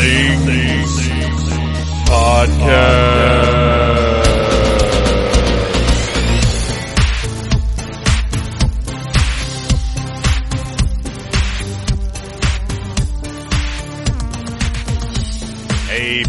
Things Podcast. Hey,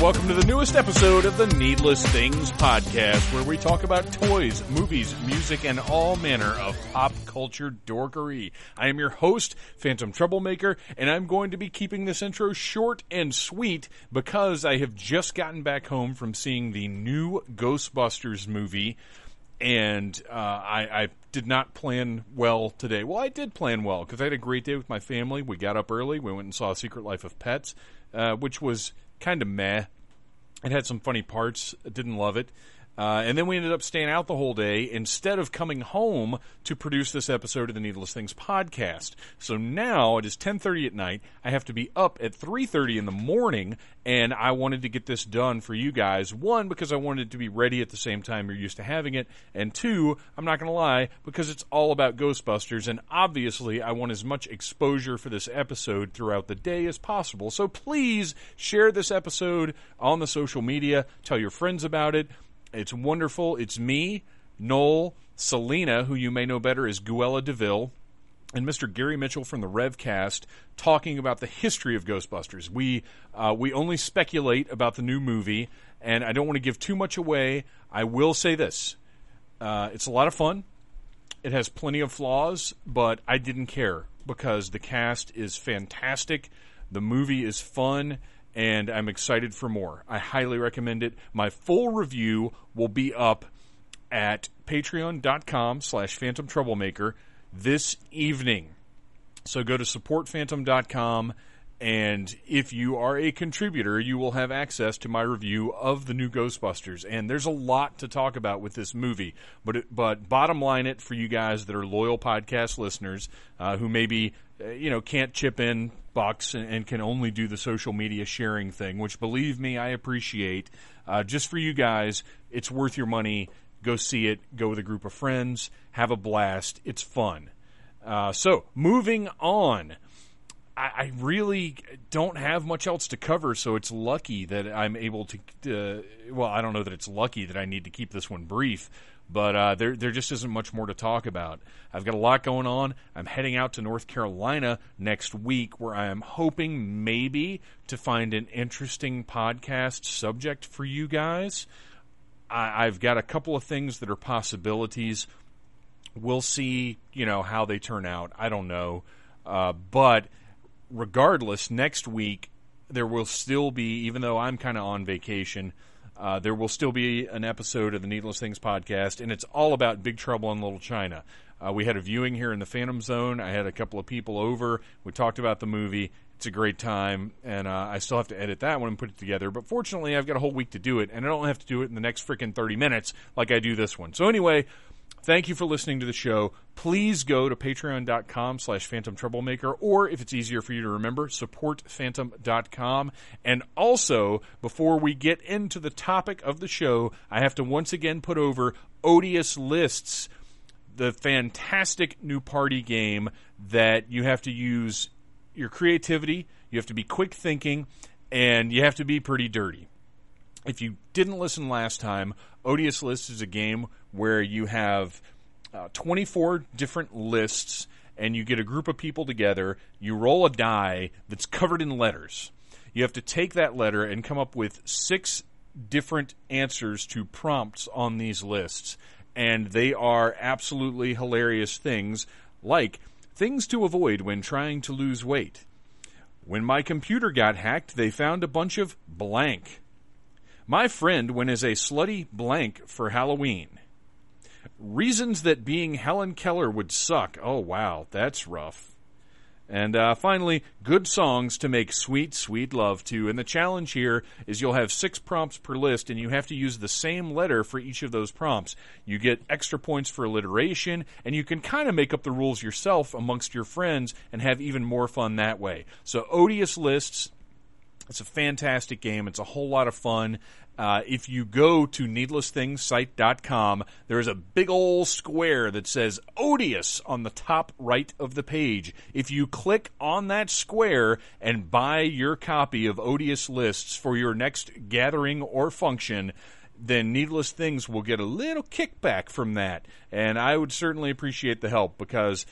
welcome to the newest episode of the Needless Things Podcast, where we talk about toys, movies, music, and all manner of pop culture dorkery. I am your host, Phantom Troublemaker, and I'm going to be keeping this intro short and sweet because I have just gotten back home from seeing the new Ghostbusters movie and uh, I, I, did not plan well today. Well, I did plan well because I had a great day with my family. We got up early. We went and saw Secret Life of Pets, uh, which was kind of meh. It had some funny parts. Didn't love it. Uh, and then we ended up staying out the whole day instead of coming home to produce this episode of the Needless Things podcast. So now it is 10:30 at night. I have to be up at 3:30 in the morning, and I wanted to get this done for you guys. One, because I wanted to be ready at the same time you're used to having it, and two, I'm not going to lie, because it's all about Ghostbusters, and obviously I want as much exposure for this episode throughout the day as possible. So please share this episode on the social media. Tell your friends about it. It's wonderful. It's me, Noel, Selena, who you may know better as Guella DeVille, and Mr. Gary Mitchell from the Revcast talking about the history of Ghostbusters. We uh, we only speculate about the new movie, and I don't want to give too much away. I will say this: uh, it's a lot of fun. It has plenty of flaws, but I didn't care because the cast is fantastic. The movie is fun and I'm excited for more. I highly recommend it. My full review will be up at patreon.com slash phantom troublemaker this evening. So go to supportphantom.com and if you are a contributor, you will have access to my review of the new Ghostbusters. And there's a lot to talk about with this movie. But it, but bottom line it for you guys that are loyal podcast listeners uh, who maybe you know can't chip in bucks and, and, can only do the social media sharing thing, which believe me, I appreciate. Uh, just for you guys, it's worth your money. Go see it. Go with a group of friends. Have a blast. It's fun. Uh, so moving on. I, really don't have much else to cover, so it's lucky that I'm able to. Uh, well, I don't know that it's lucky that I need to keep this one brief, but uh, there there just isn't much more to talk about. I've got a lot going on. I'm heading out to North Carolina next week, where I am hoping maybe to find an interesting podcast subject for you guys. I, I've got a couple of things that are possibilities. We'll see, you know, how they turn out. I don't know, uh, but regardless, next week there will still be, even though I'm kind of on vacation, uh, there will still be an episode of the Needless Things podcast, and it's all about Big Trouble in Little China. Uh, we had a viewing here in the Phantom Zone. I had a couple of people over. We talked about the movie. It's a great time, and uh, I still have to edit that one and put it together. But fortunately, I've got a whole week to do it, and I don't have to do it in the next freaking 30 minutes like I do this one. So anyway, Thank you for listening to the show. Please go to patreon.com slash phantom troublemaker, or if it's easier for you to remember, supportphantom.com. And also, before we get into the topic of the show, I have to once again put over Odious Lists, the fantastic new party game that you have to use your creativity, you have to be quick thinking, and you have to be pretty dirty. If you didn't listen last time, Odious Lists is a game where you have uh, 24 different lists and you get a group of people together. You roll a die that's covered in letters. You have to take that letter and come up with six different answers to prompts on these lists. And they are absolutely hilarious things like things to avoid when trying to lose weight. When my computer got hacked, they found a bunch of blank. My friend went as a slutty blank for Halloween. Reasons that being Helen Keller would suck. Oh, wow, that's rough. And uh, finally, good songs to make sweet, sweet love to. And the challenge here is you'll have six prompts per list, and you have to use the same letter for each of those prompts. You get extra points for alliteration, and you can kind of make up the rules yourself amongst your friends and have even more fun that way. So, odious lists It's a fantastic game. It's a whole lot of fun. Uh, if you go to needlessthingssite.com, there's a big old square that says Odious on the top right of the page. If you click on that square and buy your copy of Odious Lists for your next gathering or function, then Needless Things will get a little kickback from that. And I would certainly appreciate the help because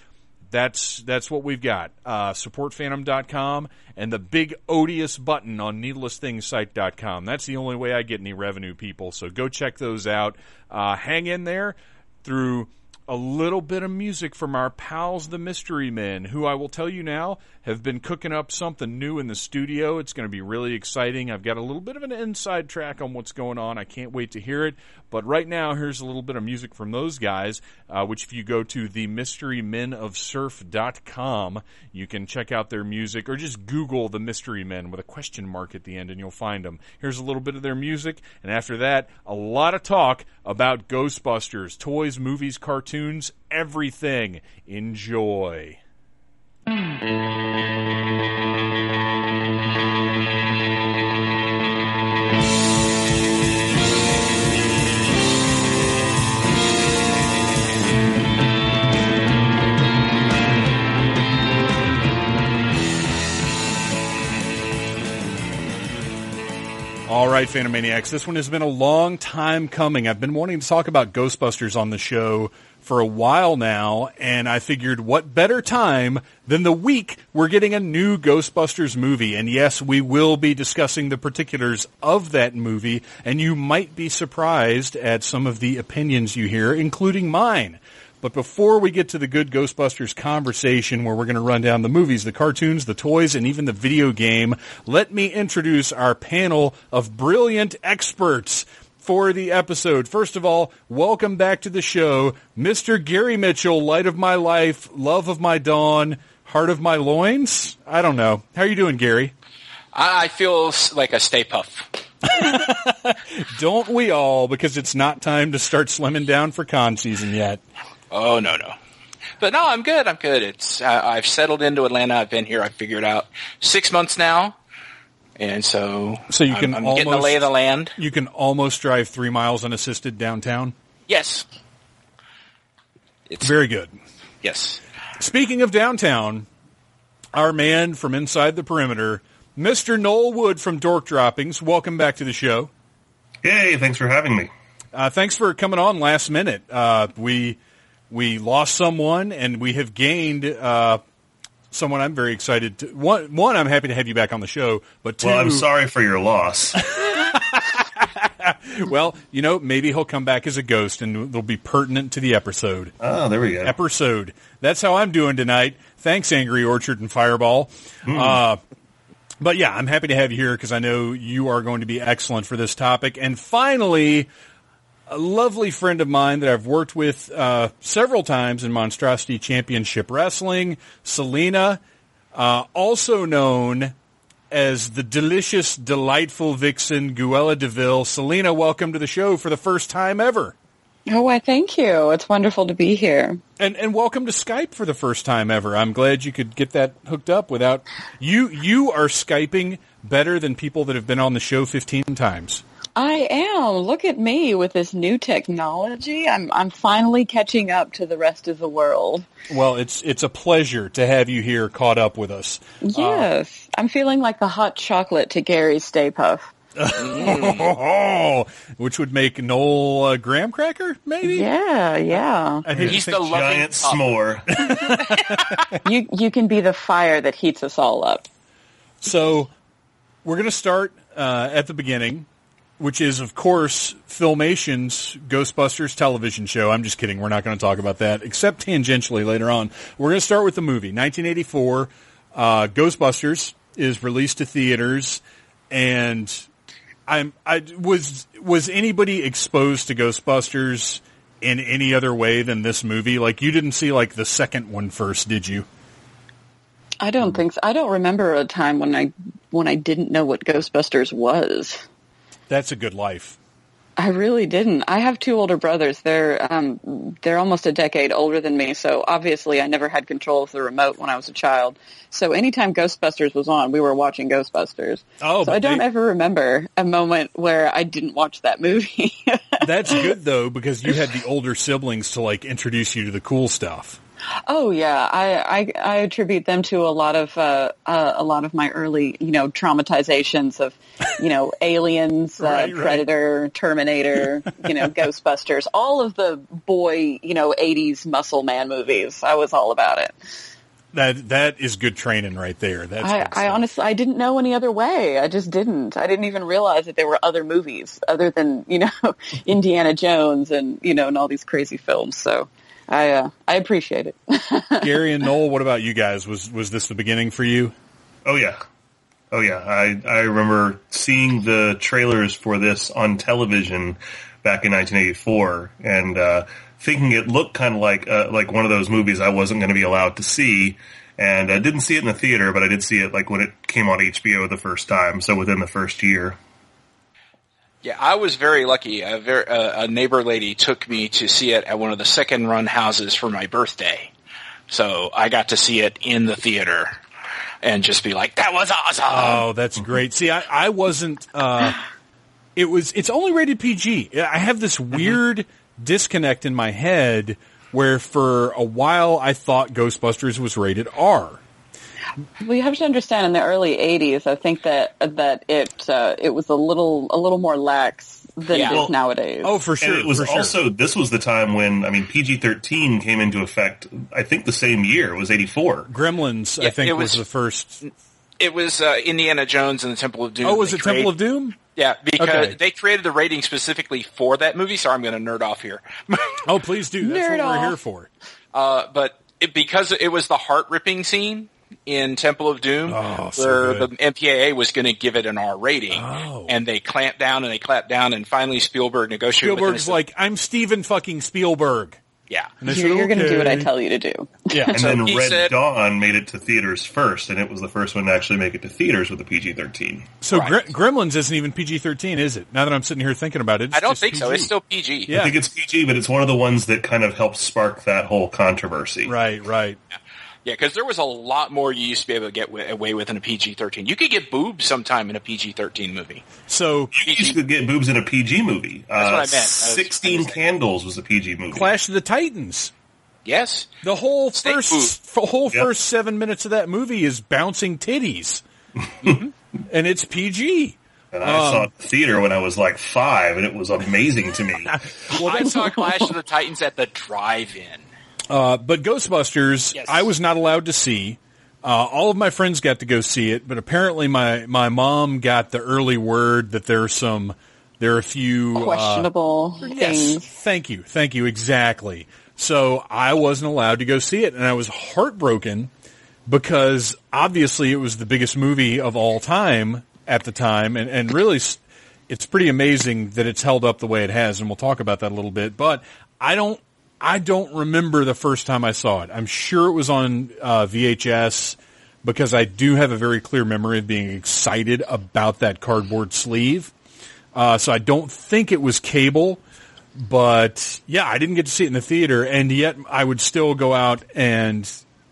that's that's what we've got. Uh, supportphantom.com and the big odious button on needlessthingssite.com. That's the only way I get any revenue, people. So go check those out. Uh, hang in there through a little bit of music from our pals, the Mystery Men, who I will tell you now have been cooking up something new in the studio. It's going to be really exciting. I've got a little bit of an inside track on what's going on. I can't wait to hear it. But right now, here's a little bit of music from those guys, uh, which if you go to themysterymenofsurf.com, you can check out their music or just Google the Mystery Men with a question mark at the end and you'll find them. Here's a little bit of their music. And after that, a lot of talk about Ghostbusters, toys, movies, cartoons, everything. Enjoy. All right, Phantomaniacs, this one has been a long time coming. I've been wanting to talk about Ghostbusters on the show for a while now, and I figured what better time than the week we're getting a new Ghostbusters movie. And yes, we will be discussing the particulars of that movie, and you might be surprised at some of the opinions you hear, including mine. But before we get to the good Ghostbusters conversation where we're going to run down the movies, the cartoons, the toys, and even the video game, let me introduce our panel of brilliant experts for the episode. First of all, welcome back to the show, Mr. Gary Mitchell, light of my life, love of my dawn, heart of my loins. I don't know. How are you doing, Gary? I feel like a Stay Puft. don't we all? Because it's not time to start slimming down for con season yet. Oh no no. But no, I'm good. I'm good. It's uh, I've settled into Atlanta. I've been here. I've figured out six months now, and so so you can I'm, I'm almost, getting the lay of the land. You can almost drive three miles unassisted downtown. Yes, it's very good. Yes. Speaking of downtown, our man from inside the perimeter, Mr. Noel Wood from Dork Droppings. Welcome back to the show. Yay! Thanks for having me. Uh, thanks for coming on last minute. Uh, we we lost someone, and we have gained uh, someone. I'm very excited. To, one, one, I'm happy to have you back on the show. But two, well, I'm sorry for your loss. well, you know, maybe he'll come back as a ghost, and it'll be pertinent to the episode. Oh, there we go. Episode. That's how I'm doing tonight. Thanks, Angry Orchard and Fireball. Mm. but yeah, I'm happy to have you here because I know you are going to be excellent for this topic. And finally, a lovely friend of mine that I've worked with uh, several times in Monstrosity Championship Wrestling, Selena, uh, also known as the delicious, delightful vixen Guella Deville. Selena, welcome to the show for the first time ever. Oh, why, thank you. It's wonderful to be here. And and welcome to Skype for the first time ever. I'm glad you could get that hooked up without you. You are skyping better than people that have been on the show 15 times. I am. Look at me with this new technology. I'm I'm finally catching up to the rest of the world. Well, it's it's a pleasure to have you here caught up with us. Yes. Uh, I'm feeling like the hot chocolate to Gary's Stay Puft. mm. which would make Noel a graham cracker, maybe. Yeah, yeah. I think He's the giant s'more. you you can be the fire that heats us all up. So, we're going to start uh, at the beginning which is, of course, Filmation's Ghostbusters television show. I'm just kidding. We're not going to talk about that, except tangentially later on. We're going to start with the movie. 1984, uh, Ghostbusters is released to theaters, and I'm, I was, was anybody exposed to Ghostbusters in any other way than this movie? Like, you didn't see, like, the second one first, did you? I don't think so. I don't remember a time when I, when I didn't know what Ghostbusters was. That's a good life. I really didn't. I have two older brothers. They're um, they're almost a decade older than me, so obviously I never had control of the remote when I was a child. So anytime Ghostbusters was on, we were watching Ghostbusters. Oh, so I don't they- ever remember a moment where I didn't watch that movie. That's good though because you had the older siblings to like introduce you to the cool stuff. Oh yeah, I, I I attribute them to a lot of uh, uh, a lot of my early you know traumatizations of you know aliens, uh, Right, right. Predator, Terminator, you know Ghostbusters, all of the boy you know '80s muscle man movies. I was all about it. That that is good training right there. That's I, I honestly I didn't know any other way. I just didn't. I didn't even realize that there were other movies other than you know Indiana Jones and you know and all these crazy films. So. I uh, I appreciate it. Gary and Noel, what about you guys? Was was this the beginning for you? Oh yeah, oh yeah. I I remember seeing the trailers for this on television back in 1984 and uh, thinking it looked kind of like uh, like one of those movies I wasn't going to be allowed to see. And I didn't see it in the theater, but I did see it like when it came on HBO the first time. So within the first year. Yeah, I was very lucky. A, very, uh, a neighbor lady took me to see it at one of the second run houses for my birthday. So I got to see it in the theater and just be like, that was awesome. Oh, that's great. See, I, I wasn't. Uh, it was. It's only rated PG. I have this weird disconnect in my head where, for a while, I thought Ghostbusters was rated R. Well, you have to understand in the early '80s, I think that that it uh, it was a little a little more lax than Yeah. it is Well, nowadays. Oh, for sure. and it was for sure. also this was the time when I mean PG thirteen came into effect. I think the same year it was eighty four. Gremlins. I think it was, was- the first. It was uh, Indiana Jones and the Temple of Doom. Oh, was They it Temple of Doom? Yeah, because Okay. they created the rating specifically for that movie. Sorry, I'm going to nerd off here. Oh, please do. That's Nerd what we're here for. Uh, but it, because it was the heart ripping scene in Temple of Doom, Oh, so where good. the MPAA was going to give it an R rating, Oh. and they clamped down and they clamped down, and finally Spielberg negotiated. Spielberg's them. like, I'm Steven fucking Spielberg. yeah, And you're, said, you're going to do what I tell you to do. Yeah. And So then Red said- Dawn made it to theaters first, and it was the first one to actually make it to theaters with a PG thirteen. So Right. Gre- Gremlins isn't even PG-13, is it? Now that I'm sitting here thinking about it, it's I don't just think so. It's still PG. Yeah. I think it's PG, but it's one of the ones that kind of helped spark that whole controversy. Right, right. Yeah, because there was a lot more you used to be able to get wi- away with in a PG-13. You could get boobs sometime in a PG-13 movie. So You used to get boobs in a PG movie. That's what I Uh, meant. I was- Sixteen I Candles was a PG movie. Clash of the Titans. Yes. The whole Snake first, f- whole Yep. first seven minutes of that movie is bouncing titties, and it's PG. And I saw it the theater when I was like five, and it was amazing to me. Well, I that's saw Clash of the Titans at the drive-in. Uh, but Ghostbusters, Yes. I was not allowed to see. Uh, all of my friends got to go see it, but apparently my, my mom got the early word that there are some, there are a few uh, Questionable Yes, things. thank you, thank you, exactly. So I wasn't allowed to go see it, and I was heartbroken because obviously it was the biggest movie of all time at the time, and, and really it's pretty amazing that it's held up the way it has, and we'll talk about that a little bit. But I don't, I don't remember the first time I saw it. I'm sure it was on uh, VHS because I do have a very clear memory of being excited about that cardboard sleeve. Uh, so I don't think it was cable, but yeah, I didn't get to see it in the theater, and yet I would still go out and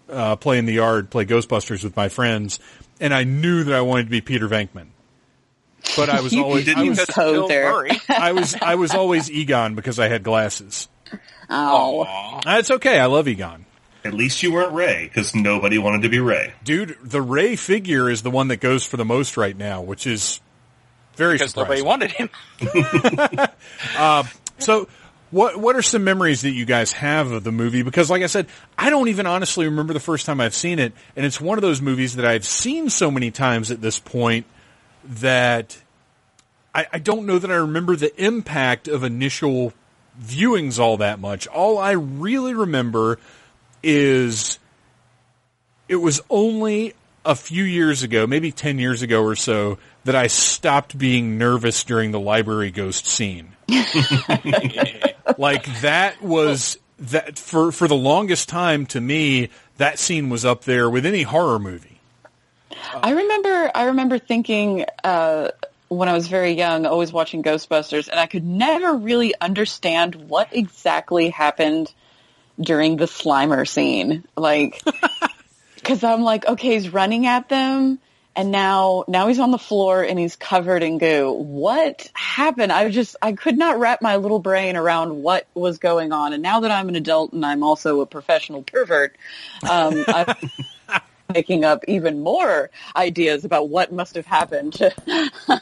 uh, play in the yard, play Ghostbusters with my friends, and I knew that I wanted to be Peter Venkman. But I was always didn't was, Because Bill I was I was always Egon because I had glasses. Oh, Aw. Uh, It's okay, I love Egon. At least you weren't Ray, because nobody wanted to be Ray. Dude, the Ray figure is the one that goes for the most right now, which is very Because nobody surprising. wanted him. So, what what are some memories that you guys have of the movie? Because, like I said, I don't even honestly remember the first time I've seen it, and it's one of those movies that I've seen so many times at this point that I, I don't know that I remember the impact of initial viewings all that much. All I really remember is it was only a few years ago, maybe 10 years ago or so, that I stopped being nervous during the library ghost scene. like that was that for for the longest time to me that scene was up there with any horror movie. I remember. I remember thinking uh, when I was very young, always watching Ghostbusters, and I could never really understand what exactly happened during the Slimer scene. Like, because I'm like, okay, he's running at them, and now now he's on the floor and he's covered in goo. What happened? I just I could not wrap my little brain around what was going on. And now that I'm an adult and I'm also a professional pervert, um, I'm making up even more ideas about what must have happened to our,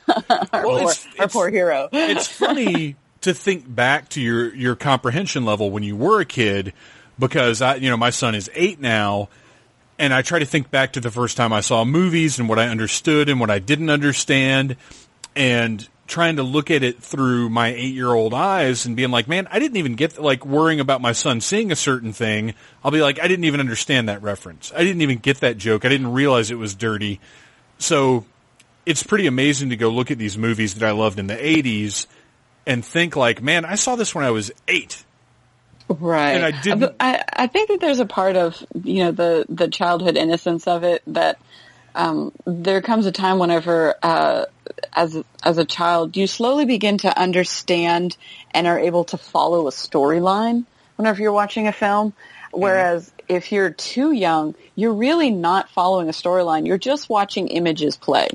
Well, poor, it's- our it's- poor hero. it's funny to think back to your your comprehension level when you were a kid because I you know my son is 8 now and I try to think back to the first time I saw movies and what I understood and what I didn't understand and trying to look at it through my 8-year-old eyes and being like man I didn't even get like worrying about my son seeing a certain thing I'll be like I didn't even understand that reference I didn't even get that joke I didn't realize it was dirty so it's pretty amazing to go look at these movies that I loved in the 80s and think like, man, I saw this when I was eight. Right. And I didn't- I, I think that there's a part of, you know, the, the childhood innocence of it that, um, there comes a time whenever, uh, as, as a child, you slowly begin to understand and are able to follow a storyline whenever you're watching a film. Mm-hmm. Whereas if you're too young, you're really not following a storyline. You're just watching images play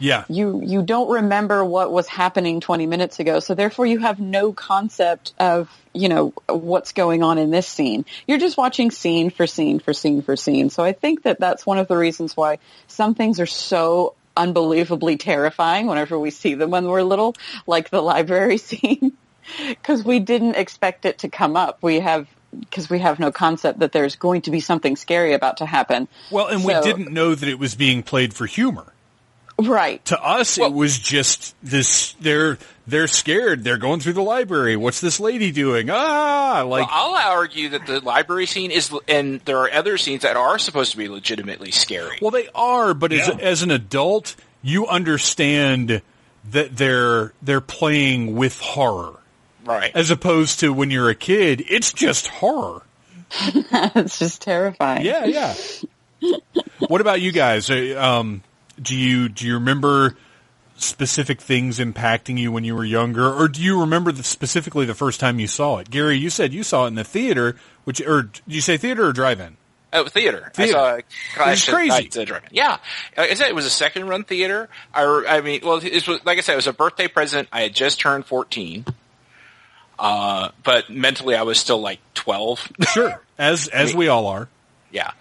Yeah. you you don't remember what was happening 20 minutes ago so therefore you have no concept of you know what's going on in this scene you're just watching scene for scene for scene for scene so i think that that's one of the reasons why some things are so unbelievably terrifying whenever we see them when we're little like the library scene because we didn't expect it to come up we have because we have no concept that there's going to be something scary about to happen Well, and we didn't know that it was being played for humor. Right To us, it was just this, they're, they're scared. They're going through the library. What's this lady doing? Ah, like, Well, I'll argue that the library scene is, and there are other scenes that are supposed to be legitimately scary. well, they are, but as, Yeah. as an adult, you understand that they're, they're playing with horror. right. As opposed to when you're a kid, it's just horror. it's just terrifying Yeah, yeah. what about you guys? Uh, Um, do you do you remember specific things impacting you when you were younger, or do you remember the, specifically the first time you saw it? Gary, you said you saw it in the theater, which or did you say theater or drive-in? Oh, theater. Theater. I saw of crazy. Knights at drive-in. Yeah, like I said, it was a second run theater. I, I mean, well, it was like I said, it was a birthday present. I had just turned fourteen, uh, but mentally I was still like twelve. Sure, as as we all are. Yeah.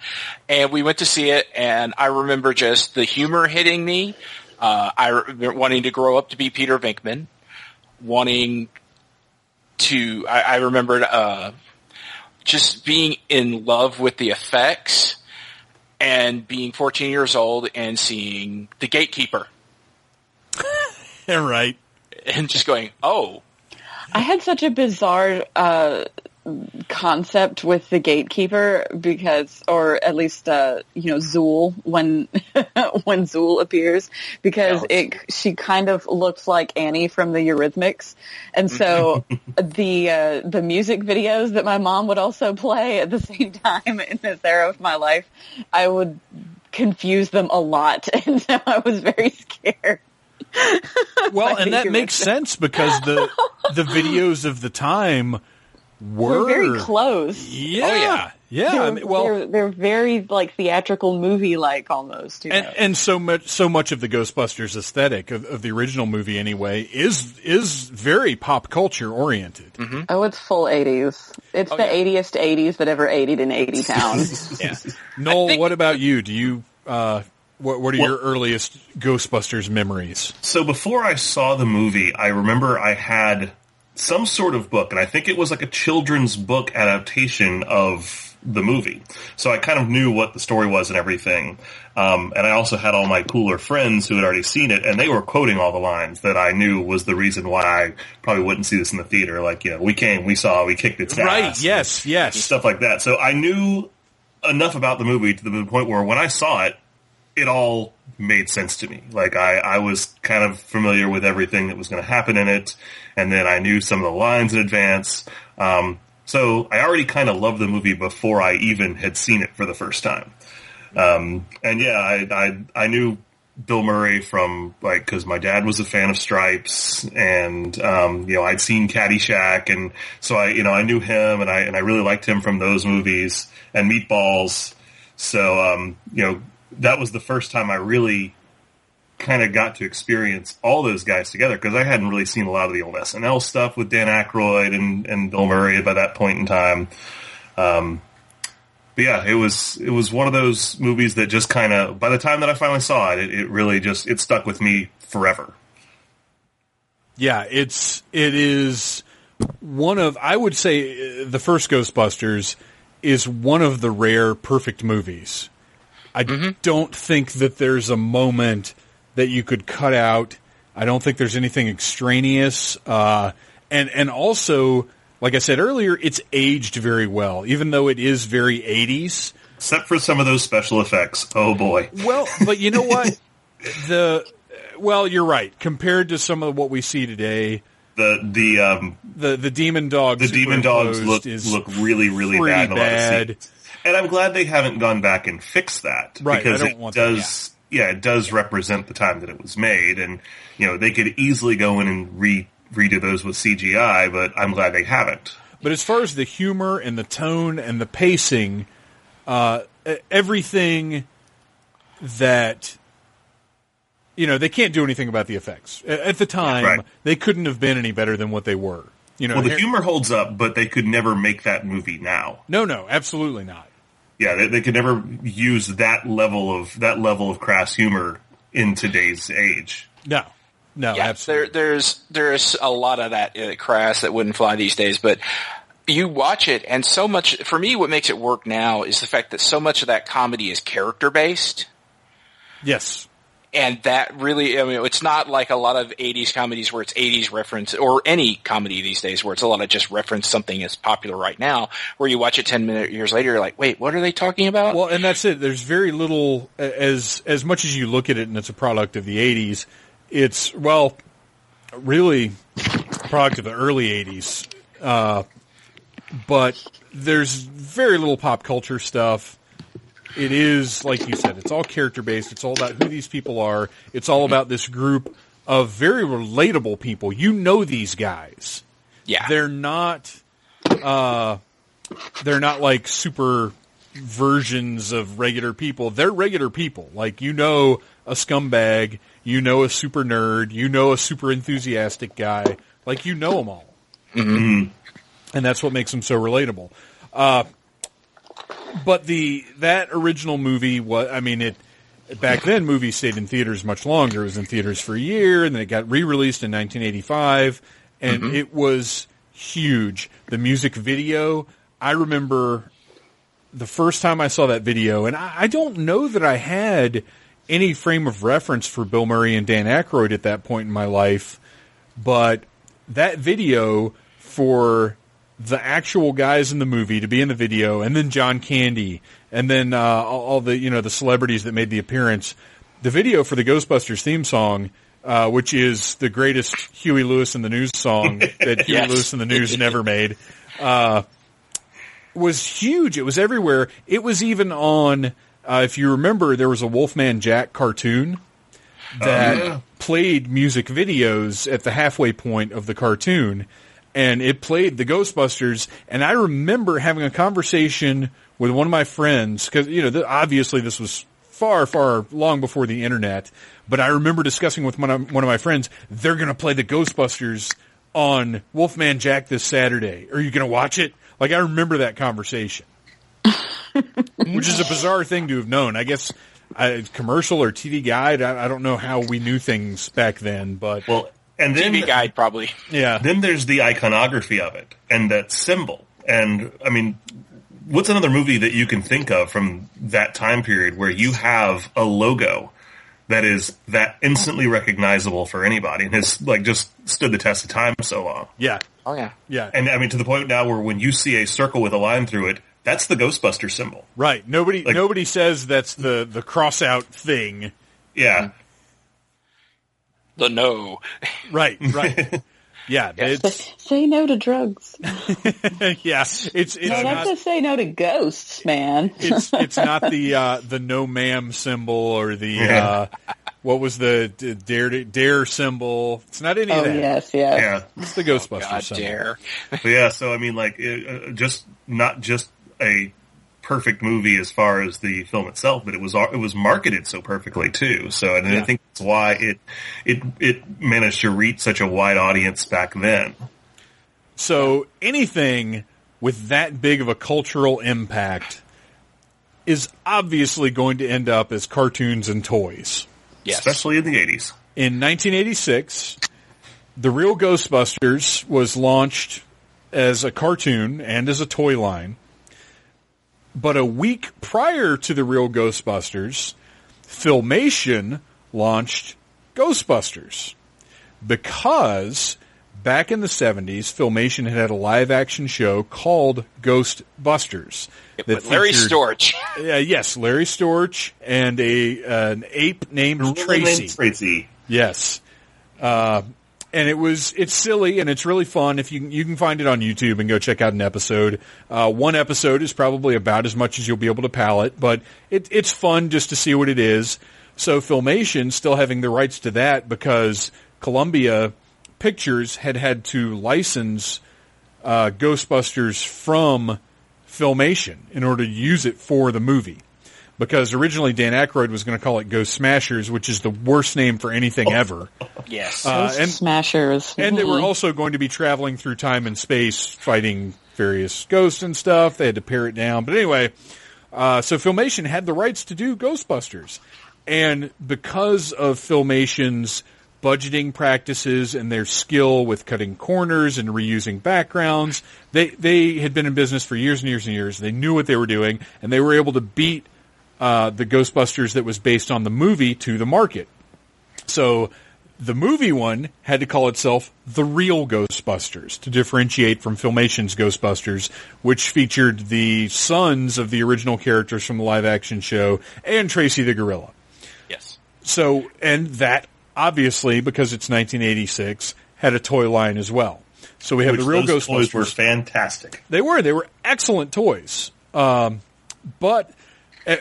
And we went to see it and I remember just the humor hitting me. Uh, I re- wanting to grow up to be Peter Venkman, wanting to, I, I remembered, uh, just being in love with the effects and being 14 years old and seeing The Gatekeeper Yeah, right. and just going, oh, I had such a bizarre uh, concept with the gatekeeper because, or at least, uh, you know, Zuul when when Zuul appears because it she kind of looks like Annie from the Eurythmics, and so the uh, the music videos that my mom would also play at the same time in this era of my life, I would confuse them a lot, and so I was very scared. Well, and that makes sense because the the videos of the time were We're very close. Yeah, Oh, yeah. yeah. they're, I mean, well, they're, they're very like theatrical movie like almost. You and know? and so much so much of the Ghostbusters aesthetic of, of the original movie anyway is is very pop culture oriented. oh, it's full eighties. It's Oh, the yeah. eightiest eighties that ever eightied in eighty town. yeah. Noel, think- what about you? Do you uh, what what are Well- your earliest Ghostbusters memories? So before I saw the movie, I remember I had some sort of book, and I think it was like a children's book adaptation of the movie. So I kind of knew what the story was and everything. Um, and I also had all my cooler friends who had already seen it, and they were quoting all the lines that I knew was the reason why I probably wouldn't see this in the theater. Like, you know, we came, we saw, we kicked its ass. Right? Yes. Yes. stuff like that. So I knew enough about the movie to the point where when I saw it, it all made sense to me. Like I, I was kind of familiar with everything that was going to happen in it, and then I knew some of the lines in advance. Um, so I already kind of loved the movie before I even had seen it for the first time. Um, and yeah, I, I I knew Bill Murray from like because my dad was a fan of Stripes, and um, you know I'd seen Caddyshack, and so I you know I knew him, and I and I really liked him from those movies and Meatballs. So um, you know that was the first time I really kind of got to experience all those guys together because I hadn't really seen a lot of the old SNL stuff with Dan Aykroyd and, and Bill Murray by that point in time. Um, but yeah, it was it was one of those movies that just kind of by the time that I finally saw it, it, it really just it stuck with me forever. Yeah, it's it is one of I would say uh, the first Ghostbusters is one of the rare perfect movies. I don't think that there's a moment that you could cut out. I don't think there's anything extraneous. Uh, and and also, like I said earlier, it's aged very well, even though it is very 80s. Except for some of those special effects. Oh boy. Well, but you know what? the well, you're right. Compared to some of what we see today, The the um the the demon dogs, the demon dogs look is look really really bad in a lot of bad. And I'm glad they haven't gone back and fixed that Right, I because don't it want that, does yeah. it does represent the time that it was made and you know they could easily go in and re redo those with CGI, but I'm glad they haven't. But as far as the humor and the tone and the pacing, uh, everything that you know, they can't do anything about the effects. At the time, Right. they couldn't have been any better than what they were. You know, Well, the humor holds up, but they could never make that movie now. no, no, absolutely not. Yeah, they, they could never use that level of that level of crass humor in today's age. No, no, yeah, absolutely. there, there's there's a lot of that uh, crass that wouldn't fly these days, but you watch it, and so much for me, what makes it work now is the fact that so much of that comedy is character based. yes, and that really, I mean, it's not like a lot of 80s comedies where it's 80s reference, or any comedy these days where it's a lot of just reference something that's popular right now, where you watch it 10 minute years later, you're like, wait, what are they talking about? Well, and that's it. There's very little as as much as you look at it, and it's a product of the '80s. It's well, really, a product of the early '80s. Uh, but there's very little pop culture stuff. It is like you said. It's all character based. It's all about who these people are. It's all about this group of very relatable people. You know these guys yeah. they're not uh they're not like super versions of regular people they're regular people like you know a scumbag you know a super nerd you know a super enthusiastic guy like you know them all and that's what makes them so relatable uh but the that original movie was i mean it back then movies stayed in theaters much longer. It was in theaters for a year and then it got re-released in 1985 and mm-hmm. it was huge. The music video i remember the first time i saw that video and i, I don't know that i had any frame of reference for bill murray and dan Aykroyd at that point in my life but that video for the actual guys in the movie to be in the video, and then John Candy, and then uh, all, all the you know the celebrities that made the appearance. The video for the Ghostbusters theme song, uh, which is the greatest Huey Lewis and the News song that Huey Lewis and the News never made, uh, was huge. It was everywhere. It was even on. Uh, if you remember, there was a Wolfman Jack cartoon that yeah. played music videos at the halfway point of the cartoon and it played the Ghostbusters and I remember having a conversation with one of my friends cuz you know th- obviously this was far far long before the internet but I remember discussing with one of, one of my friends they're going to play the Ghostbusters on Wolfman Jack this Saturday. Are you going to watch it? Like I remember that conversation. Which is a bizarre thing to have known. I guess I, commercial or TV guide I, I don't know how we knew things back then but Well, and then TV guide probably. yeah then there's the iconography of it and that symbol. And I mean, what's another movie that you can think of from that time period where you have a logo that is that instantly recognizable for anybody and has like just stood the test of time so long? yeah Oh yeah. yeah And I mean, to the point now where when you see a circle with a line through it, that's the Ghostbuster symbol. Right. Nobody Like- nobody says that's the the cross out thing. Yeah. Mm-hmm. The no. Right. Right. yeah. It's Say no to drugs. yeah. It's it's No, that's not just say no to ghosts, man. it's it's not the uh, the no ma'am symbol or the Yeah. uh, what was the d- dare dare symbol? It's not any Oh of that. yes, yes. Yeah. It's the Ghostbusters God symbol. dare. But yeah, so I mean, like, it, uh, just not just a perfect movie as far as the film itself, but it was it was marketed so perfectly too. So, and Yeah. I think that's why it it it managed to reach such a wide audience back then. So anything with that big of a cultural impact is obviously going to end up as cartoons and toys. Yes. especially in the eighties. In 1986, The Real Ghostbusters was launched as a cartoon and as a toy line. But a week prior to The Real Ghostbusters, Filmation launched Ghostbusters. Because back in the 70s, Filmation had had a live action show called Ghostbusters. But Larry featured- Storch. Uh, yes, Larry Storch and a uh, an ape named Tracy. Tracy. Yes. Uh, and it was, it's silly and it's really fun. If you, you can find it on YouTube and go check out an episode. Uh, one episode is probably about as much as you'll be able to palate, but it, it's fun just to see what it is. So Filmation still having the rights to that because Columbia Pictures had had to license, uh, Ghostbusters from Filmation in order to use it for the movie because originally Dan Aykroyd was going to call it Ghost Smashers, which is the worst name for anything ever. Yes. Uh, Those and smashers. and they were Mhm. also going to be traveling through time and space, fighting various ghosts and stuff. They had to pare it down, but anyway, uh, so Filmation had the rights to do Ghostbusters, and because of Filmation's budgeting practices and their skill with cutting corners and reusing backgrounds, they they had been in business for years and years and years. They knew what they were doing, and they were able to beat uh, the Ghostbusters that was based on the movie to the market. So the movie one had to call itself The Real Ghostbusters to differentiate from Filmation's Ghostbusters, which featured the sons of the original characters from the live action show and Tracy the Gorilla. yes. So, and that obviously, because it's 1986, had a toy line as well. So we have Which the Real those toys were fantastic. They were. They were excellent toys. Um, but,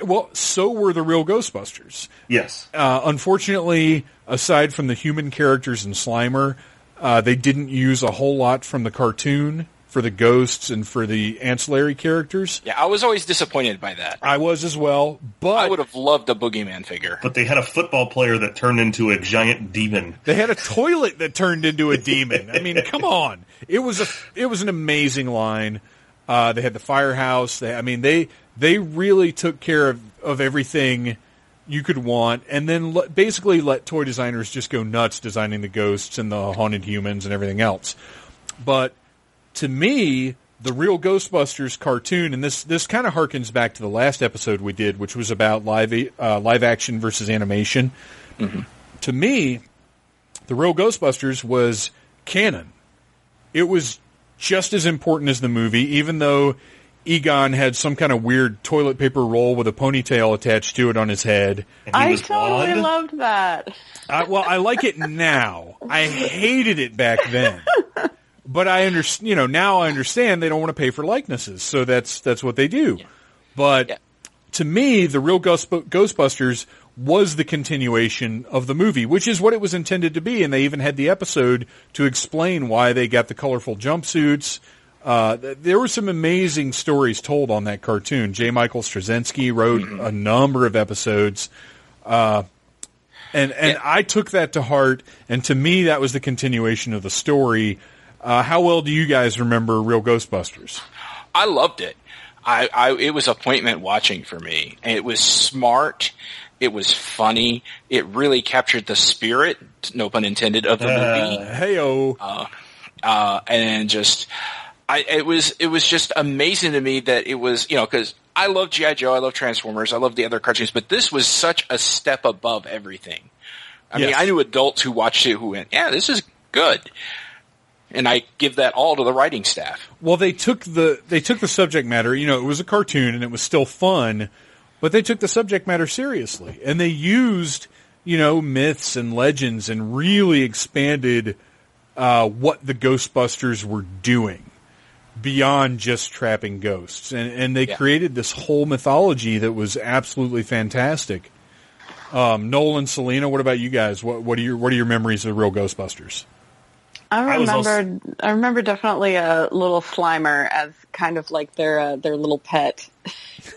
well, so were the real Ghostbusters. Yes. Uh, unfortunately, aside from the human characters in Slimer, uh, they didn't use a whole lot from the cartoon for the ghosts and for the ancillary characters. Yeah, I was always disappointed by that. I was as well, but I would have loved a boogeyman figure. But they had a football player that turned into a giant demon. They had a toilet that turned into a demon. I mean, come on. It was a it was an amazing line. Uh, they had the firehouse. They, I mean, they they really took care of, of everything you could want, and then basically let toy designers just go nuts designing the ghosts and the haunted humans and everything else. But to me, the real Ghostbusters cartoon, and this this kind of harkens back to the last episode we did, which was about live uh, live action versus animation. To me, the real Ghostbusters was canon. It was just as important as the movie, even though Egon had some kind of weird toilet paper roll with a ponytail attached to it on his head. He I totally blonde. loved that. I, well, I like it now. I hated it back then. But I understand, you know, now I understand they don't want to pay for likenesses, so that's that's what they do. But Yeah. to me, the real Ghost, Ghostbusters was the continuation of the movie, which is what it was intended to be. And they even had the episode to explain why they got the colorful jumpsuits. Uh, th- there were some amazing stories told on that cartoon. J. Michael Straczynski wrote a number of episodes. Uh, and and Yeah. I took that to heart, and to me, that was the continuation of the story. Uh, how well do you guys remember Real Ghostbusters? I loved it. I, I it was appointment watching for me. It was smart. It was funny. It really captured the spirit, no pun intended, of the movie. Heyo, uh, and just I it was it was just amazing to me that it was you know because I love GI Joe, I love Transformers, I love the other cartoons, but this was such a step above everything. I mean, I knew adults who watched it who went, "Yeah, this is good," and I give that all to the writing staff. well, they took the they took the subject matter. You know, it was a cartoon and it was still fun, but they took the subject matter seriously, and they used you know myths and legends and really expanded uh, what the Ghostbusters were doing beyond just trapping ghosts, and and they Yeah. created this whole mythology that was absolutely fantastic. Um, Noel and Selena, what about you guys? What, what are your what are your memories of real Ghostbusters? I I was remember. I, remember definitely a little Slimer as kind of like their uh, their little pet.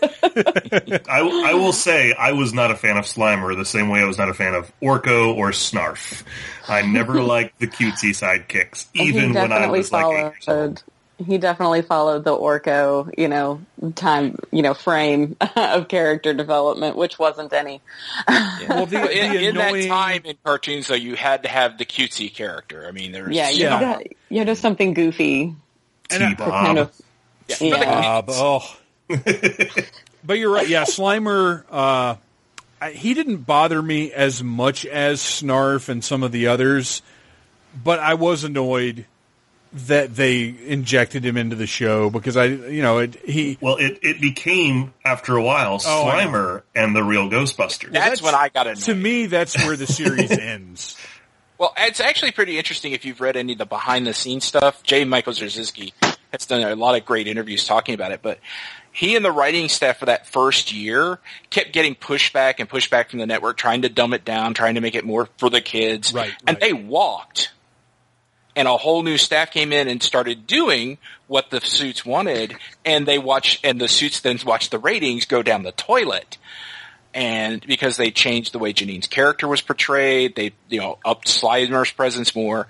I, I will say I was not a fan of Slimer the same way I was not a fan of Orko or Snarf. I never liked the cutesy sidekicks, even when I definitely was like eight years old. He definitely followed the Orko, you know, time, you know, frame of character development, which wasn't any. Well, the, in, the in that time in cartoons, though, you had to have the cutesy character. I mean, there's Yeah, you Yeah. had you had just something goofy, And I- T-Bob. kind of. yeah, Yeah. Bob. Oh. but you're right. Yeah, Slimer. Uh, I, he didn't bother me as much as Snarf and some of the others, but I was annoyed that they injected him into the show because I, you know, it, he. Well, it, it became after a while Oh, Slimer and the real Ghostbusters. That's when I got annoyed. To me, that's where the series ends. Well, it's actually pretty interesting if you've read any of the behind the scenes stuff. J. Michael Straczynski has done a lot of great interviews talking about it, but he and the writing staff for that first year kept getting pushback and pushback from the network, trying to dumb it down, trying to make it more for the kids. Right, And right. they walked. And a whole new staff came in and started doing what the suits wanted, and they watched, and the suits then watched the ratings go down the toilet and because they changed the way Janine's character was portrayed, they you know upped Slimer's presence more.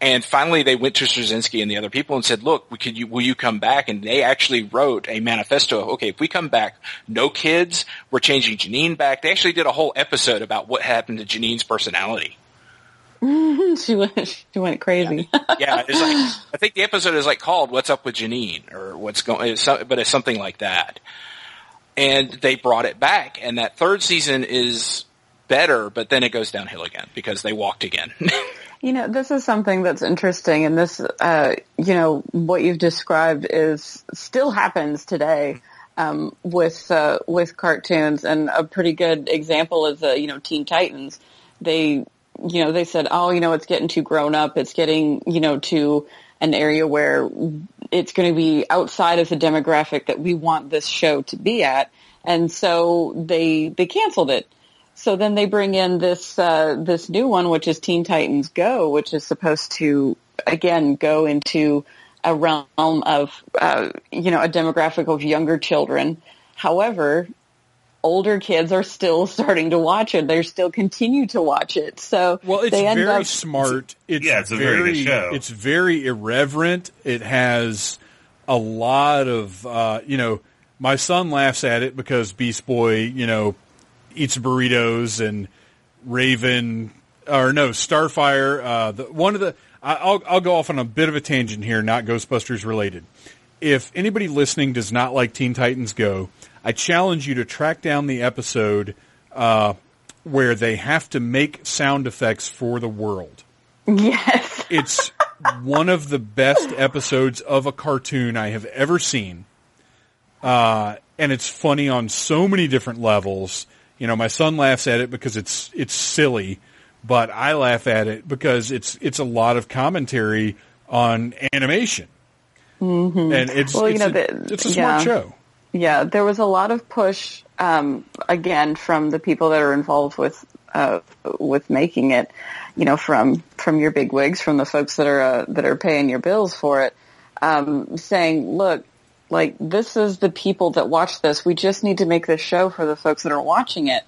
And finally, they went to Straczynski and the other people and said, "Look, we could you, will you come back?" And they actually wrote a manifesto. Okay, if we come back, no kids. We're changing Janine back. They actually did a whole episode about what happened to Janine's personality. she went. She went crazy. Yeah, it's like I think the episode is like called "What's Up with Janine" or "What's going," but it's something like that. And they brought it back, and that third season is better, but then it goes downhill again because they walked again. You know, this is something that's interesting, and this, uh, you know, what you've described is still happens today um, with uh, with cartoons, and a pretty good example is, uh, you know, Teen Titans. They, you know, they said, oh, you know, it's getting too grown up. It's getting, you know, to an area where it's going to be outside of the demographic that we want this show to be at, and so they they canceled it. So then they bring in this uh, this new one, which is Teen Titans Go, which is supposed to again go into a realm of uh, you know a demographic of younger children. However, older kids are still starting to watch it. They still continue to watch it. So Well, it's they end very up, smart. It's Yeah, it's a very good show. It's very irreverent. It has a lot of, uh, you know, my son laughs at it because Beast Boy, you know, eats burritos and Raven, or no, Starfire. Uh, the, one of the, I- I'll, I'll go off on a bit of a tangent here, not Ghostbusters related. If anybody listening does not like Teen Titans Go, I challenge you to track down the episode uh, where they have to make sound effects for the world. yes, It's one of the best episodes of a cartoon I have ever seen. Uh, and it's funny on so many different levels. You know, my son laughs at it because it's, it's silly, but I laugh at it because it's, it's a lot of commentary on animation. Mm-hmm. And it's, Well, you it's, know, a, the- it's a smart yeah. show. Yeah. There was a lot of push um, again from the people that are involved with uh, with making it. You know, from from your big wigs, from the folks that are uh, that are paying your bills for it, um, saying, "Look, like this is the people that watch this. We just need to make this show for the folks that are watching it."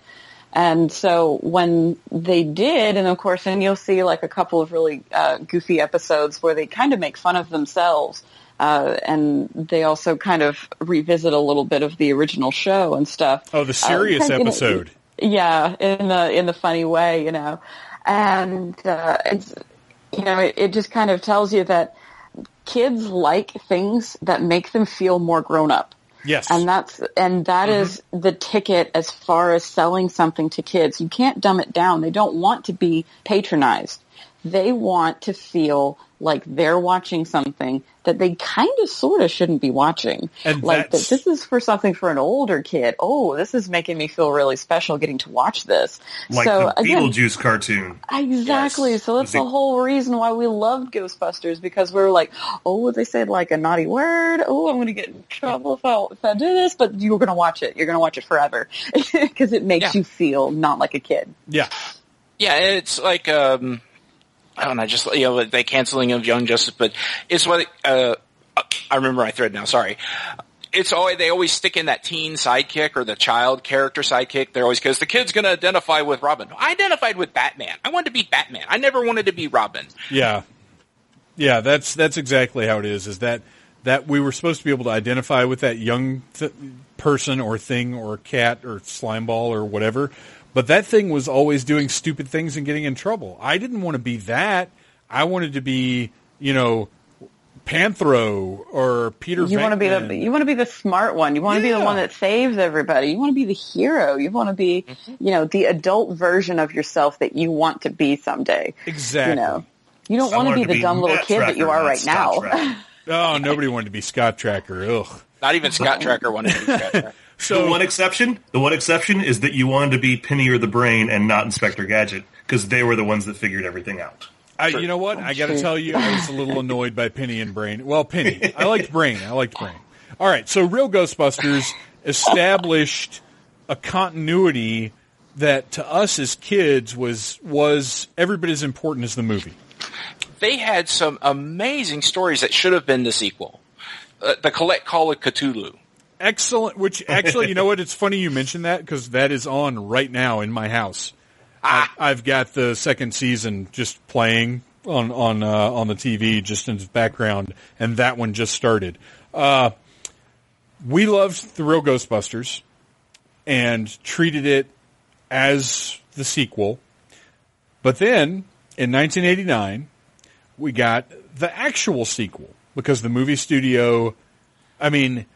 And so when they did, and of course, and you'll see like a couple of really uh, goofy episodes where they kind of make fun of themselves, uh, and they also kind of revisit a little bit of the original show and stuff. Oh, the serious Uh, you know, episode. yeah, in the in the funny way, you know, and uh, it's you know it, it just kind of tells you that kids like things that make them feel more grown up. Yes. And that's and that is the ticket as far as selling something to kids. You can't dumb it down. They don't want to be patronized. They want to feel like they're watching something that they kind of sort of shouldn't be watching. And like that this is for something for an older kid. Oh, this is making me feel really special getting to watch this. Like so the again, Beetlejuice cartoon. Exactly. Yes. So that's The- the whole reason why we loved Ghostbusters because we were like, oh, they said like a naughty word. Oh, I'm going to get in trouble if I, if I do this, but you're going to watch it. You're going to watch it forever because it makes Yeah. you feel not like a kid. Yeah. Yeah, it's like um, I don't know, just you know, the canceling of Young Justice, but it's what uh, I remember my thread now. Sorry. It's always they always stick in that teen sidekick or the child character sidekick. They're always because the kid's going to identify with Robin. I identified with Batman. I wanted to be Batman. I never wanted to be Robin. Yeah. Yeah, that's that's exactly how it is. Is that that we were supposed to be able to identify with that young th- person or thing or cat or slime ball or whatever, but that thing was always doing stupid things and getting in trouble. I didn't want to be that. I wanted to be, you know, Panthro or Peter. You want to be the you want to be the smart one. You want to be the one that saves everybody. You want to be the hero. You want to be, mm-hmm. you know, the adult version of yourself that you want to be someday. exactly. You know, you don't want to be the be dumb little Matt kid that you are right Scott now. Oh, nobody wanted to be Scott Trakker. Ugh. Not even Scott Trakker wanted to be Scott Trakker. The one exception, the one exception is that you wanted to be Penny or the Brain and not Inspector Gadget because they were the ones that figured everything out. I, you know what? I got to tell you, I was a little annoyed by Penny and Brain. Well, Penny. I liked Brain. I liked Brain. All right. So, Real Ghostbusters established a continuity that to us as kids was was every bit as important as the movie. They had some amazing stories that should have been the sequel. Uh, the Collect Call of Cthulhu. Excellent. Which actually, you know what? It's funny you mentioned that because that is on right now in my house. I, I've got the second season just playing on on uh, on the TV just in the background, and that one just started. Uh, we loved the real Ghostbusters and treated it as the sequel, but then in 1989 we got the actual sequel because the movie studio. I mean,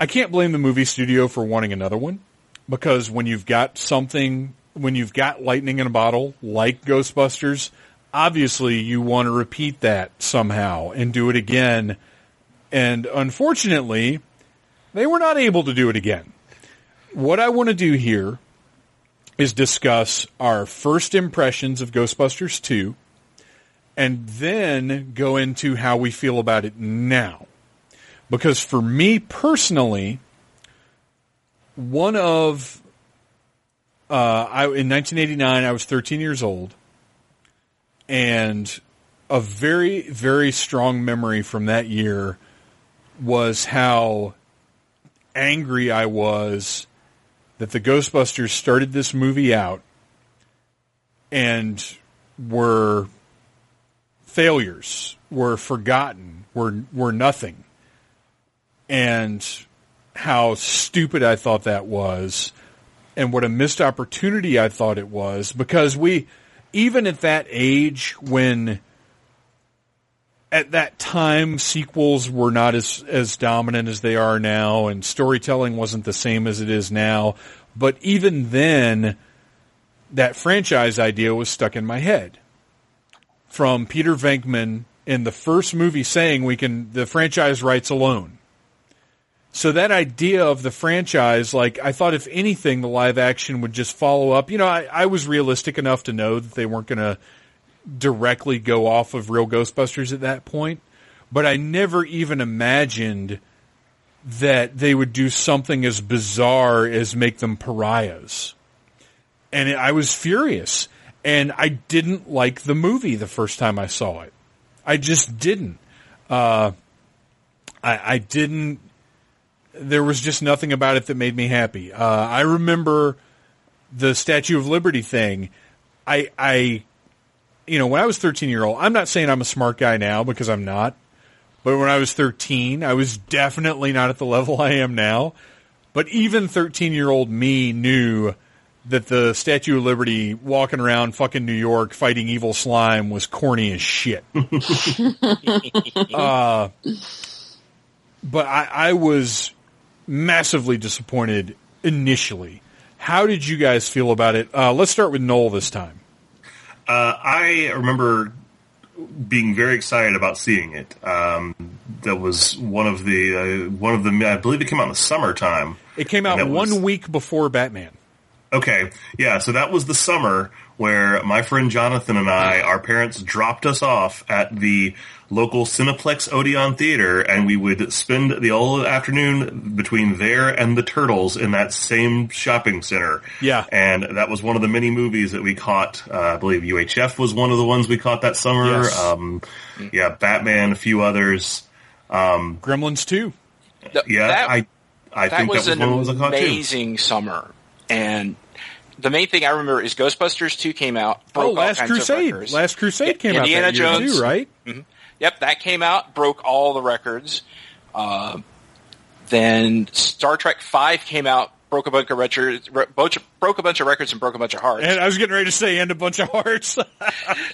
I can't blame the movie studio for wanting another one because when you've got something, when you've got lightning in a bottle like Ghostbusters, obviously you want to repeat that somehow and do it again. And unfortunately, they were not able to do it again. What I want to do here is discuss our first impressions of Ghostbusters 2 and then go into how we feel about it now. Because for me personally, one of uh, I in 1989 I was 13 years old, and a very very strong memory from that year was how angry I was that the Ghostbusters started this movie out and were failures, were forgotten, were were nothing and how stupid I thought that was and what a missed opportunity I thought it was because we even at that age when at that time sequels were not as as dominant as they are now and storytelling wasn't the same as it is now but even then that franchise idea was stuck in my head. From Peter Venkman in the first movie saying we can the franchise rights alone so that idea of the franchise, like I thought, if anything, the live action would just follow up. You know, I, I was realistic enough to know that they weren't going to directly go off of Real Ghostbusters at that point, but I never even imagined that they would do something as bizarre as make them pariahs. And I was furious, and I didn't like the movie the first time I saw it. I just didn't. Uh, I, I didn't there was just nothing about it that made me happy. Uh, I remember the Statue of Liberty thing. I, I, you know, when I was 13 year old, I'm not saying I'm a smart guy now because I'm not, but when I was 13, I was definitely not at the level I am now. But even 13 year old me knew that the Statue of Liberty walking around fucking New York fighting evil slime was corny as shit. uh, but I, I was massively disappointed initially. How did you guys feel about it? Uh, let's start with Noel this time. Uh, I remember being very excited about seeing it. Um, that was one of the uh, one of the I believe it came out in the summertime. It came out one was- week before Batman. Okay, yeah, so that was the summer where my friend Jonathan and I, our parents dropped us off at the local Cineplex Odeon Theater, and we would spend the whole afternoon between there and the Turtles in that same shopping center. Yeah. And that was one of the many movies that we caught. Uh, I believe UHF was one of the ones we caught that summer. Yes. Um, yeah, Batman, a few others. Gremlins 2. Th- Yeah, that- I I that think was that was an one of those I caught too. amazing summer, and the main thing I remember is Ghostbusters two came out. Broke Oh, all Last kinds of Crusade. records. Last Crusade Yeah, came Indiana out that year Jones. too, right? Yep, that came out, broke all the records. Uh, then Star Trek Five came out, broke a bunch of records, broke a bunch of records, and broke a bunch of hearts. And And, I was getting ready to say, and a bunch of hearts.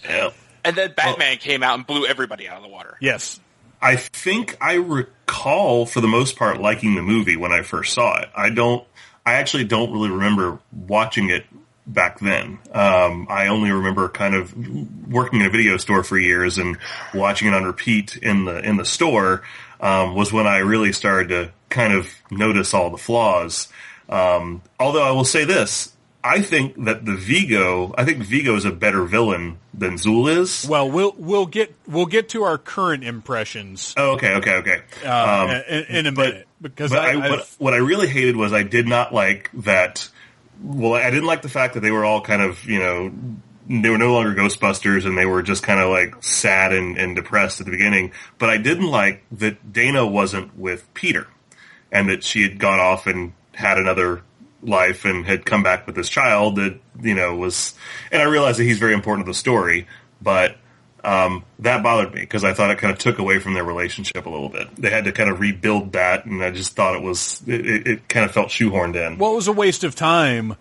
Yeah. then Batman came out and blew everybody out of the water. yes. I think I recall, for the most part, liking the movie when I first saw it. I don't. I actually don't really remember watching it back then. Um, I only remember kind of working in a video store for years and watching it on repeat in the in the store. Um, was when I really started to kind of notice all the flaws. Um, although I will say this. I think that the Vigo, I think Vigo is a better villain than Zuul is. Well, we'll we'll get we'll get to our current impressions Oh, okay, okay, okay. uh, in, in a but- minute because I, I- what, what I really hated was I did not like that. Well, I didn't like the fact that they were all kind of, you know, they were no longer Ghostbusters and they were just kind of like sad and, and depressed at the beginning. But I didn't like that Dana wasn't with Peter and that she had gone off and had another life and had come back with this child that, you know, was, and I realized that he's very important to the story, but um, that bothered me because I thought it kind of took away from their relationship a little bit. They had to kind of rebuild that, and I just thought it was it, it, kind of felt shoehorned in. well, it was a waste of time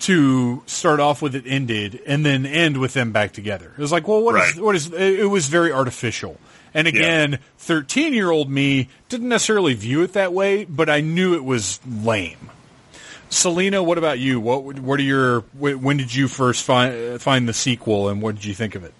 to start off with it ended and then end with them back together. It was like, well, what is Right. what is? It was very artificial. And again, thirteen-year-old me didn't necessarily view it that way, but I knew it was lame. Selena, what about you? What what are your when did you first find find the sequel, and what did you think of it?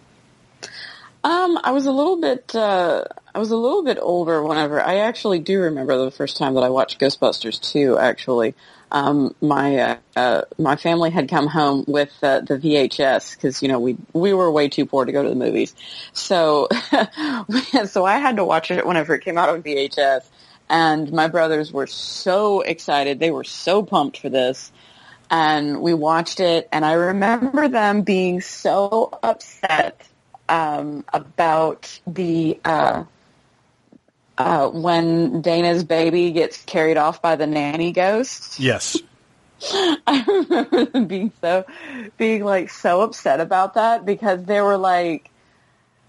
Um, I was a little bit, uh, I was a little bit older whenever, I actually do remember the first time that I watched Ghostbusters 2, actually. Um, my, uh, uh, my family had come home with, uh, the VHS, cause, you know, we, we were way too poor to go to the movies. So, so I had to watch it whenever it came out on VHS. And my brothers were so excited. They were so pumped for this and we watched it and I remember them being so upset um, about the uh, uh, when Dana's baby gets carried off by the nanny ghost. Yes, I remember them being so being like so upset about that because they were like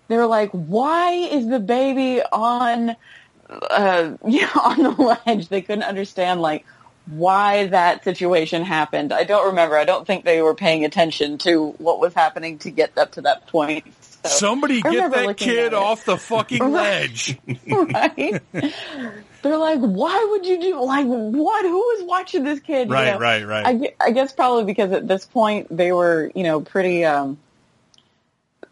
they were like, why is the baby on uh, yeah, on the ledge? They couldn't understand like why that situation happened. I don't remember. I don't think they were paying attention to what was happening to get up to that point. So, somebody get that kid off the fucking ledge. right? They're like, why would you do like what? Who was watching this kid? You Right, know? right, right. I, I guess probably because at this point they were, you know, pretty. um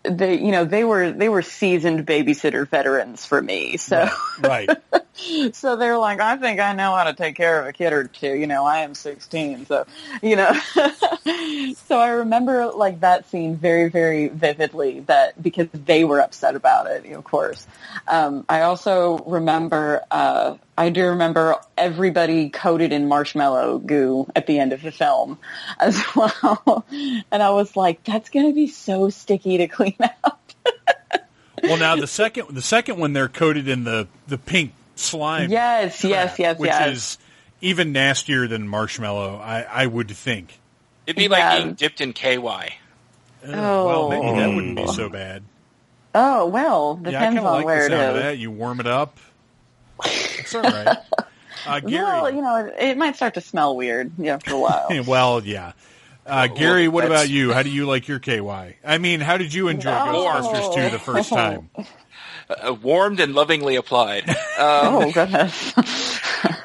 they, you know, they were they were seasoned babysitter veterans for me. So, right. so they're like, I think I know how to take care of a kid or two. You know, I am 16, so you know. so I remember like that scene very, very vividly. That because they were upset about it, of course. Um, I also remember. Uh, I do remember everybody coated in marshmallow goo at the end of the film as well. And I was like, that's going to be so sticky to clean out. Well, now the second the second one they're coated in the the pink slime. Yes, yes, crap, yes, which yes. is even nastier than marshmallow. I, I would think. It'd be like Yeah. being dipped in KY. Uh, Well, maybe that wouldn't be Oh. so bad. Oh, well, Yeah, I depends kind on like where the sound it of is. that. You warm it up. It's all right. Uh, Gary. Well, you know, it, it might start to smell weird after a while. well, yeah. Uh, Gary, what about you? How do you like your KY? I mean, how did you enjoy No. Ghostbusters 2 the first time? Uh, warmed and lovingly applied. Um, oh, goodness.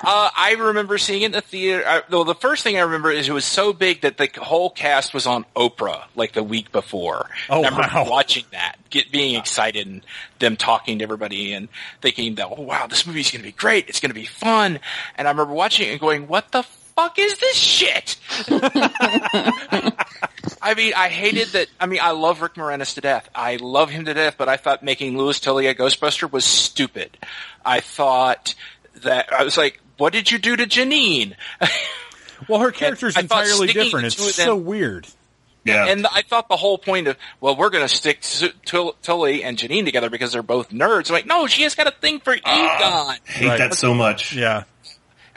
Uh, I remember seeing it in the theater. I, though the first thing I remember is it was so big that the whole cast was on Oprah like the week before. Oh, I remember wow. watching that, get being excited, and them talking to everybody and thinking that, oh wow, this movie's going to be great. It's going to be fun. And I remember watching it and going, what the fuck is this shit? I mean, I hated that. I mean, I love Rick Moranis to death. I love him to death, but I thought making Louis Tully a Ghostbuster was stupid. I thought that I was like, what did you do to Janine? Well, her character's I thought entirely different. It's two of them- so weird. Yeah. And I thought the whole point of, well, we're going to stick Su- Tully and Janine together because they're both nerds. I'm like, no, she has got a thing for Egon. Ah, I hate Right. that so much. Yeah.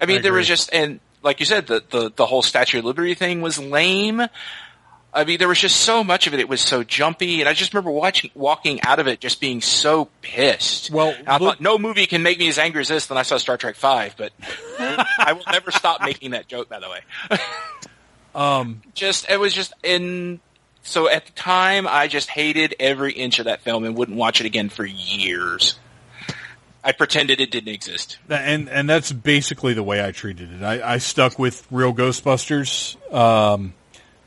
I mean, I there was just, and like you said, the, the, the whole Statue of Liberty thing was lame. I mean, there was just so much of it. It was so jumpy, and I just remember watching, walking out of it, just being so pissed. Well, And I look- thought no movie can make me as angry as this. Then I saw Star Trek Five, but I will never stop making that joke. By the way, Um, just it was just in. So at the time, I just hated every inch of that film and wouldn't watch it again for years. I pretended it didn't exist. And and that's basically the way I treated it. I, I stuck with real Ghostbusters. Um,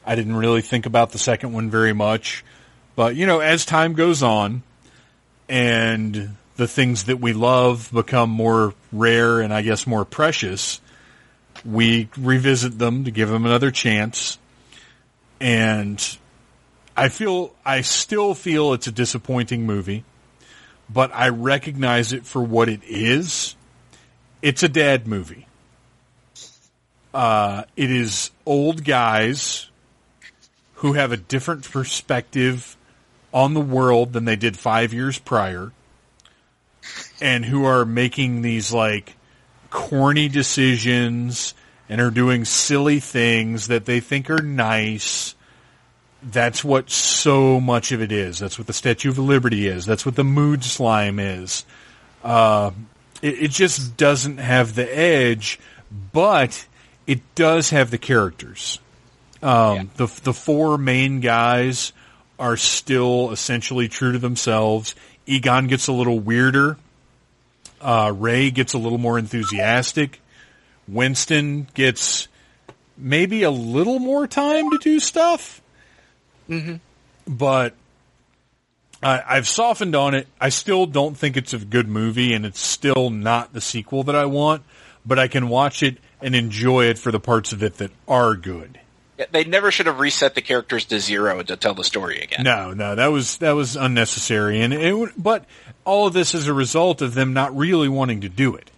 I didn't really think about the second one very much, but you know, as time goes on, and the things that we love become more rare and I guess more precious, we revisit them to give them another chance. And I feel, I still feel it's a disappointing movie but I recognize it for what it is. It's a dad movie. Uh, it is old guys who have a different perspective on the world than they did five years prior and who are making these like corny decisions and are doing silly things that they think are nice that's what so much of it is. That's what the Statue of Liberty is. That's what the mood slime is. Uh, it, it just doesn't have the edge, but it does have the characters. Um, Yeah. The the four main guys are still essentially true to themselves. Egon gets a little weirder. Uh, Ray gets a little more enthusiastic. Winston gets maybe a little more time to do stuff Mm-hmm. but I, I've softened on it. I still don't think it's a good movie, and it's still not the sequel that I want. But I can watch it and enjoy it for the parts of it that are good. Yeah, They never should have reset the characters to zero to tell the story again. No, no, that was that was unnecessary, and it. But all of this is a result of them not really wanting to do it.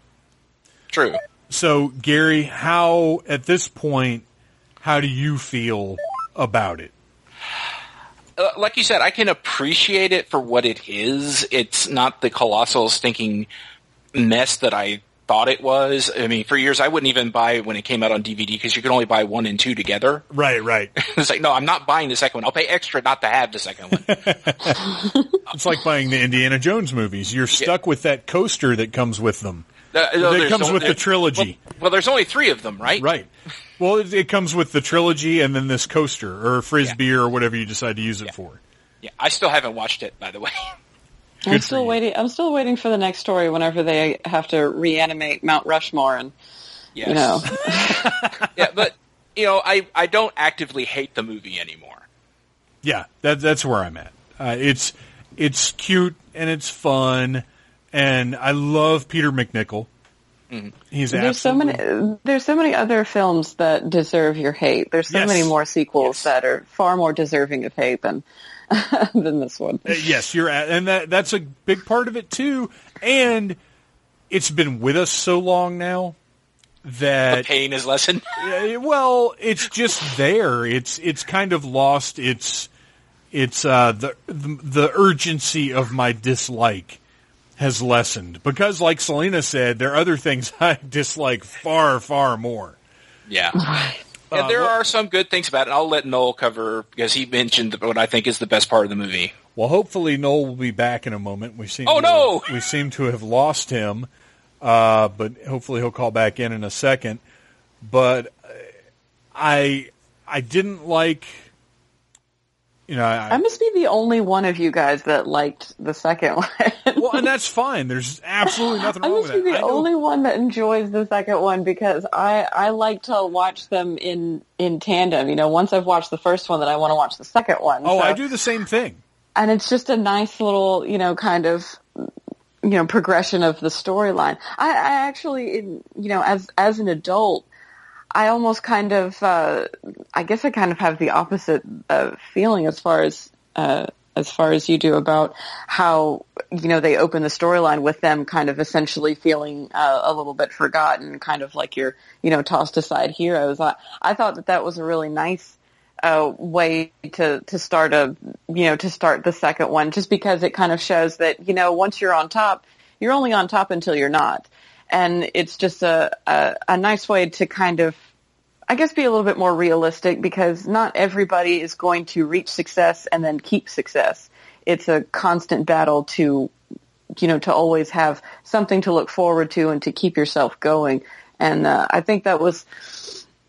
True. So, Gary, how at this point, how do you feel about it? Uh, like you said, I can appreciate it for what it is. It's not the colossal stinking mess that I thought it was. I mean, for years I wouldn't even buy when it came out on DVD because you could only buy one and two together. Right, right. it's like, no, I'm not buying the second one. I'll pay extra not to have the second one. It's like buying the Indiana Jones movies. You're stuck with that coaster that comes with them. Uh, no, That comes no- with the trilogy. Well, well, there's only three of them, right? Right. Well, it, it comes with the trilogy and then this coaster or frisbee or whatever you decide to use it for. Yeah, I still haven't watched it, by the way. I'm still you. waiting. I'm still waiting for the next story. Whenever they have to reanimate Mount Rushmore, and Yes. you know, yeah, but you know, I I don't actively hate the movie anymore. Yeah, that, that's where I'm at. Uh, it's it's cute and it's fun, and I love Peter MacNicol. He's there's so many. There's so many other films that deserve your hate. There's so Yes. many more sequels Yes. that are far more deserving of hate than than this one. Uh, yes, you're at, and that that's a big part of it too. And it's been with us so long now that Pain is lessened. Well, it's just there. It's it's kind of lost its it's uh the the, the urgency of my dislike has lessened because like Selena said there are other things I dislike far far more. Yeah. Uh, And there what- are some good things about it. I'll let Noel cover because he mentioned what I think is the best part of the movie. Well, hopefully Noel will be back in a moment. We seem Oh, to no! we seem to have lost him. Uh, but hopefully he'll call back in in a second. But I I didn't like you know I, I must be the only one of you guys that liked the second one. well, and that's fine. There's absolutely nothing wrong with that. the I know- only one that enjoys the second one because I I like to watch them in in tandem. You know, once I've watched the first one, then I want to watch the second one. oh, So- I do the same thing. and it's just a nice little, you know, kind of, you know, progression of the storyline. I, I actually, in, you know, as as an adult, I almost kind of, uh, I guess I kind of have the opposite uh, feeling as far as uh, as far as you do about how you know they open the storyline with them kind of essentially feeling uh, a little bit forgotten, kind of like your you know tossed aside heroes. I I thought that that was a really nice uh, way to to start a you know to start the second one, just because it kind of shows that you know once you're on top, you're only on top until you're not, and it's just a a, a nice way to kind of I guess be a little bit more realistic because not everybody is going to reach success and then keep success. It's a constant battle to, you know, to always have something to look forward to and to keep yourself going. And uh, I think that was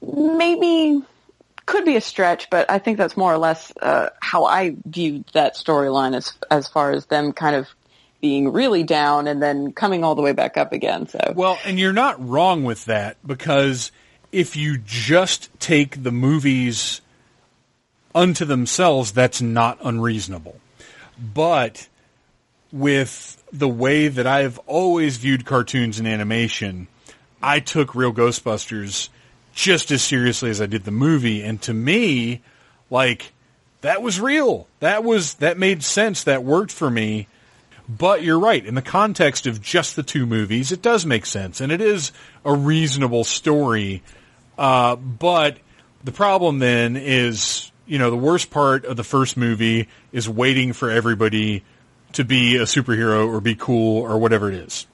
maybe could be a stretch, but I think that's more or less uh, how I viewed that storyline as as far as them kind of being really down and then coming all the way back up again. So Well, and you're not wrong with that because if you just take the movies unto themselves, that's not unreasonable. But with the way that I've always viewed cartoons and animation, I took Real Ghostbusters just as seriously as I did the movie. And to me, like, that was real. That was, that made sense. That worked for me. But you're right. In the context of just the two movies, it does make sense. And it is a reasonable story. Uh, but the problem then is, you know, the worst part of the first movie is waiting for everybody to be a superhero or be cool or whatever it is.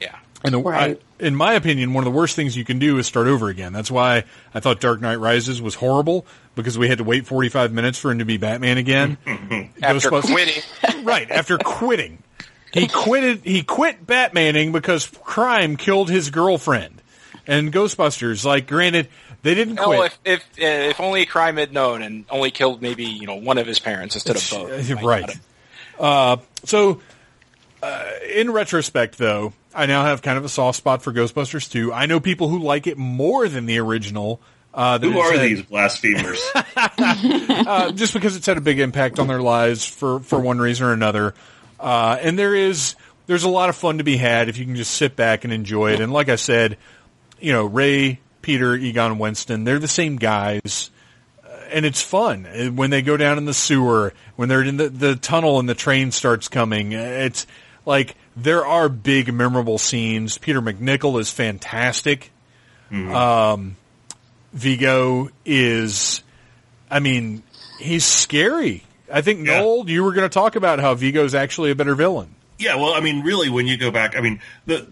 Yeah. And the, Right. I, in my opinion, one of the worst things you can do is start over again. That's why I thought Dark Knight Rises was horrible because we had to wait 45 minutes for him to be Batman again. After quitting. right after quitting. He quitted. He quit Batmaning because crime killed his girlfriend. And Ghostbusters, like, granted, they didn't Oh, quit. if if uh, if only crime had known and only killed maybe you know one of his parents instead of both. Uh, right. Uh, so, uh, in retrospect, though, I now have kind of a soft spot for Ghostbusters 2. I know people who like it more than the original. Uh, Who are had- these blasphemers? uh, just because it's had a big impact on their lives for, for one reason or another. Uh, and there is, there's a lot of fun to be had if you can just sit back and enjoy it. And like I said, you know, Ray, Peter, Egon, Winston, they're the same guys. Uh, And it's fun Uh, when they go down in the sewer, when they're in the, the tunnel and the train starts coming. It's like there are big memorable scenes. Peter MacNicol is fantastic. Um, Vigo is, I mean, he's scary. I think Yeah. Noel, you were going to talk about how Vigo's actually a better villain. Yeah, well, I mean, really, when you go back, I mean, the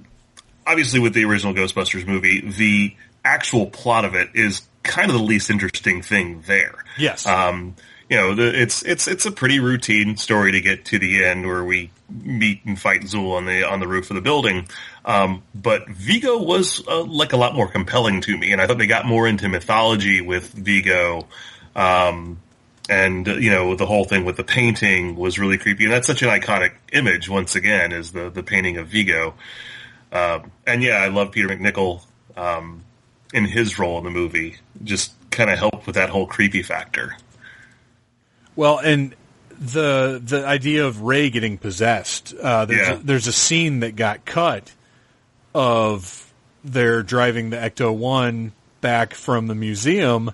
obviously with the original Ghostbusters movie, the actual plot of it is kind of the least interesting thing there. Yes. Um, you know, the, it's it's it's a pretty routine story to get to the end where we meet and fight Zuul on the on the roof of the building. Um, but Vigo was uh, like a lot more compelling to me, and I thought they got more into mythology with Vigo. Um, and uh, you know the whole thing with the painting was really creepy, and that's such an iconic image. Once again, is the the painting of Vigo. Um, and yeah, I love Peter MacNicol um, in his role in the movie. Just kind of helped with that whole creepy factor. Well, and the the idea of Ray getting possessed. Uh, there's Yeah. a, there's a scene that got cut of they're driving the Ecto One back from the museum,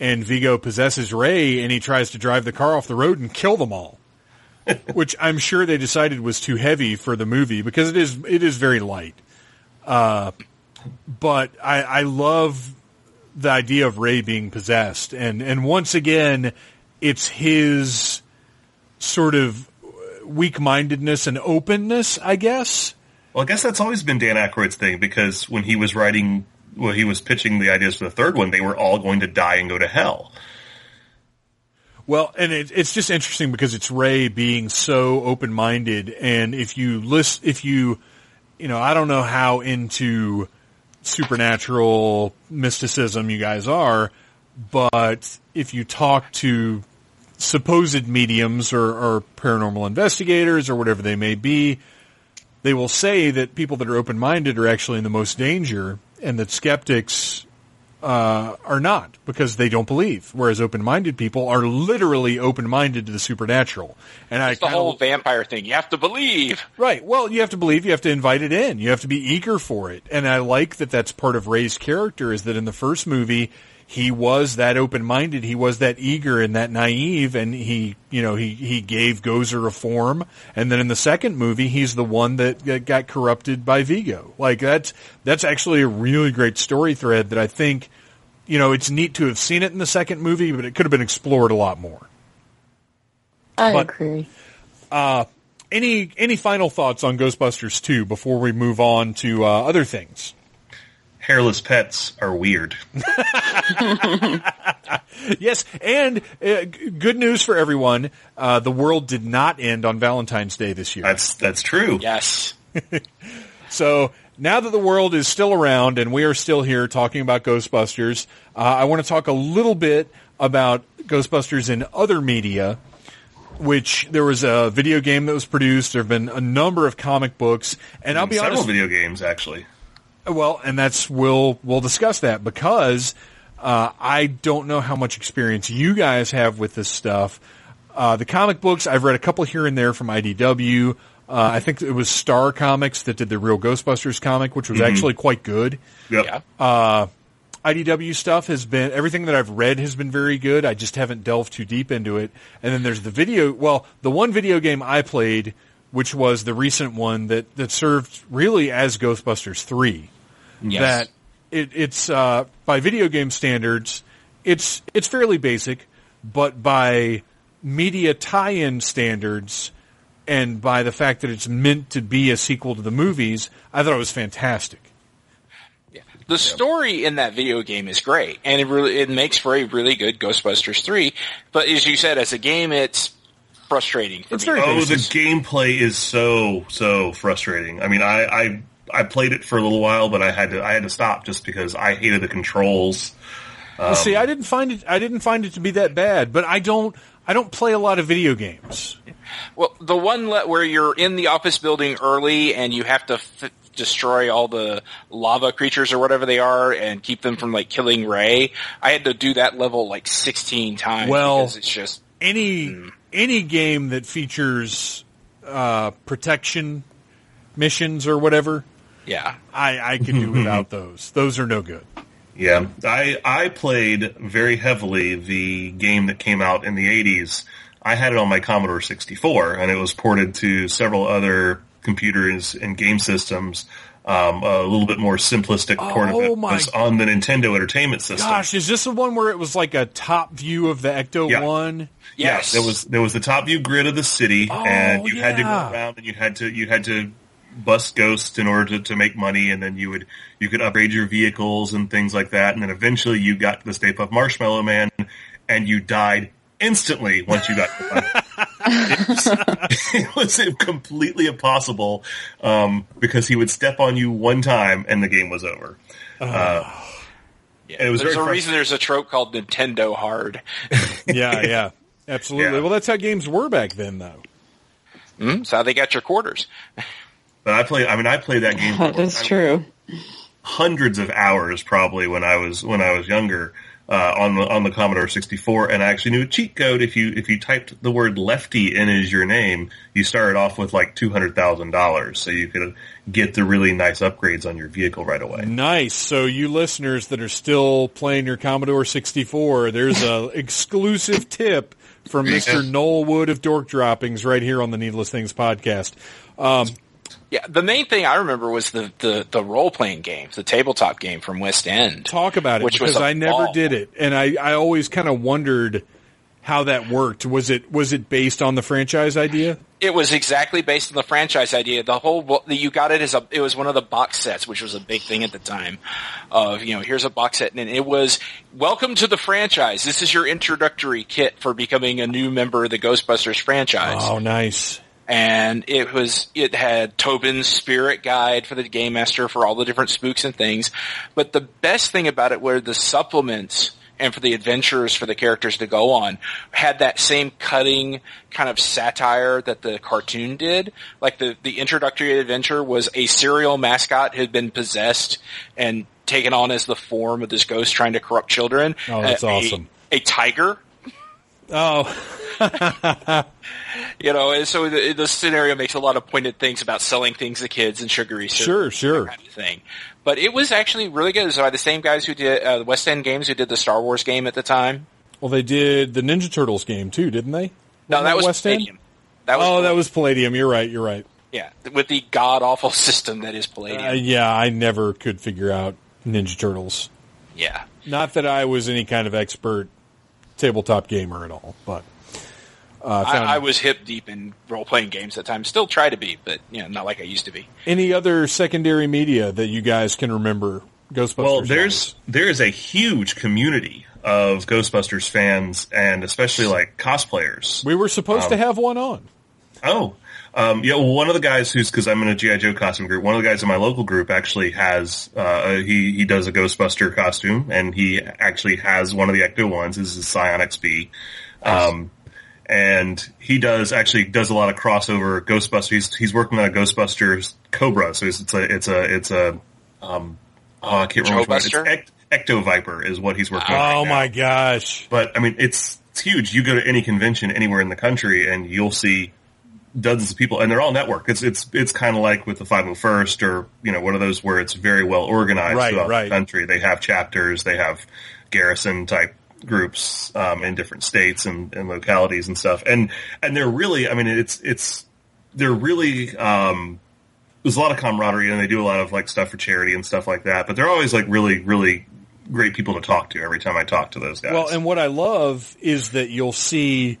and Vigo possesses Ray, and he tries to drive the car off the road and kill them all. Which I'm sure they decided was too heavy for the movie because it is it is very light. Uh, but I, I love the idea of Ray being possessed, and and once again, it's his sort of weak mindedness and openness, I guess. Well, I guess that's always been Dan Aykroyd's thing because when he was writing, well, he was pitching the ideas for the third one, they were all going to die and go to hell. Well, and it, it's just interesting because it's Ray being so open minded, and if you list, if you, you know, I don't know how into supernatural mysticism you guys are, but if you talk to supposed mediums or, or paranormal investigators or whatever they may be, they will say that people that are open-minded are actually in the most danger, and that skeptics uh, are not because they don't believe, whereas open-minded people are literally open-minded to the supernatural. And I It's the kinda- whole vampire thing. You have to believe. Right. Well, you have to believe. You have to invite it in. You have to be eager for it. And I like that. That's part of Ray's character. Is that in the first movie he was that open-minded. He was that eager and that naive, and he, you know, he he gave Gozer a form. And then in the second movie, he's the one that that got corrupted by Vigo. Like that's that's actually a really great story thread that I think. You know, it's neat to have seen it in the second movie, but it could have been explored a lot more. I But- agree. Any any final thoughts on Ghostbusters 2 before we move on to uh, other things? Hairless pets are weird. Yes, and uh, good news for everyone: uh, the world did not end on Valentine's Day this year. That's that's true. Yes. So now that the world is still around and we are still here talking about Ghostbusters, uh, I want to talk a little bit about Ghostbusters in other media. Which there was a video game that was produced. There have been a number of comic books, and I'll be Several honest. video games actually. Well, and that's we'll we'll discuss that because uh, I don't know how much experience you guys have with this stuff. Uh, the comic books I've read a couple here and there from IDW. Uh, I think it was Star Comics that did the real Ghostbusters comic, which was actually quite good. Yep. Yeah. IDW stuff has been everything that I've read has been very good. I just haven't delved too deep into it. And then there's the video. Well, the one video game I played, which was the recent one that that served really as Ghostbusters three. Yes. That it, it's uh, by video game standards, it's it's fairly basic, but by media tie-in standards. And by the fact that it's meant to be a sequel to the movies, I thought it was fantastic. Yeah. The story in that video game is great, and it really it makes for a really good Ghostbusters three. But as you said, as a game, it's frustrating. For It's me. very Oh, the gameplay is so so frustrating. I mean, I, I I played it for a little while, but I had to I had to stop just because I hated the controls. Well, see, I um, didn't find it. I didn't find it to be that bad, but I don't. I don't play a lot of video games. Well, the one le- where you're in the office building early and you have to f- destroy all the lava creatures or whatever they are and keep them from like killing Ray. I had to do that level like 16 times Well- because it's just Any mm. Any game that features uh, protection missions or whatever, yeah. I I can do without those. Those are no good. Yeah, I I played very heavily the game that came out in the '80s. I had it on my Commodore 64, and it was ported to several other computers and game systems. Um, a little bit more simplistic port of Oh it my- was on the Nintendo Entertainment System. Gosh, is this the one where it was like a top view of the Ecto Yeah. One? Yes. there was there was the top view grid of the city, Oh, and you had to go around and you had to you had to bust ghosts in order to, to make money, and then you would you could upgrade your vehicles and things like that, and then eventually you got to the Stay Puft Marshmallow Man, and you died instantly once you got. to the final. it, was, it was completely impossible um, because he would step on you one time and the game was over. Yeah. it was There's a reason there's a trope called Nintendo Hard. Yeah, yeah, absolutely. Yeah. Well, that's how games were back then, though. Hmm? That's how they got your quarters. But I play. I mean, I played that game. That is true. hundreds of hours probably when I was when I was younger uh, on the on the Commodore 64, and I actually knew a cheat code. If you if you typed the word lefty in as your name, you started off with like two hundred thousand dollars, so you could get the really nice upgrades on your vehicle right away. Nice. So you listeners that are still playing your Commodore 64, there's a exclusive tip from Mr. Noel Wood of Dork Droppings right here on the Needless Things podcast. Um, Yeah, the main thing I remember was the, the, the role playing games, the tabletop game from West End. talk about it Which because I never ball. did it, and I, I always kind of wondered how that worked. Was it was it based on the franchise idea? It was exactly based on the franchise idea. The whole you got it as a it was one of the box sets, which was a big thing at the time. Of you know, here's a box set, and it was welcome to the franchise. This is your introductory kit for becoming a new member of the Ghostbusters franchise. Oh, nice. And it was it had Tobin's spirit guide for the game master for all the different spooks and things. But the best thing about it were the supplements and for the adventures for the characters to go on had that same cutting kind of satire that the cartoon did. Like the, the introductory adventure was a serial mascot had been possessed and taken on as the form of this ghost trying to corrupt children. Oh, that's A- a- awesome. A, tiger. Oh, You know, and so the, the scenario makes a lot of pointed things about selling things to kids and sugary sure, sure. kind of thing. But it was actually really good. It was by the same guys who did uh, the West End games who did the Star Wars game at the time. Well, they did the Ninja Turtles game too, didn't they? No, Wasn't that was West End? Palladium. That was oh, that was Palladium. You're right. You're right. yeah, with the god awful system that is Palladium. Uh, yeah, I never could figure out Ninja Turtles. yeah, Not that I was any kind of expert tabletop gamer at all, but uh, I, found I was hip deep in role playing games at the time. Still try to be, but you know, not like I used to be. any other secondary media that you guys can remember. Ghostbusters. Well, wise? there's there is a huge community of Ghostbusters fans and especially like cosplayers. we were supposed Um, to have one on. Oh, um, yeah. Well, one of the guys who's because I'm in a GI Joe costume group. One of the guys in my local group actually has uh, he he does a Ghostbuster costume, and he actually has one of the Ecto ones. This is Scion XB, um, and he does actually does a lot of crossover Ghostbusters. He's he's working on a Ghostbusters Cobra, so it's, it's a it's a it's a um, oh, I can't remember. which one. It's Ect- Ecto Viper is what he's working on. Oh right now. my gosh! But I mean, it's it's huge. You go to any convention anywhere in the country, and you'll see dozens of people, and they're all network. It's it's it's kind of like with the 501st, or you know, one of those where it's very well organized Right, throughout right. the country. They have chapters, they have garrison type groups um, in different states and, and localities and stuff, and and they're really, I mean, it's it's they're really. Um, there's a lot of camaraderie, and they do a lot of like stuff for charity and stuff like that. But they're always like really, really great people to talk to every time I talk to those guys. Well, and what I love is that you'll see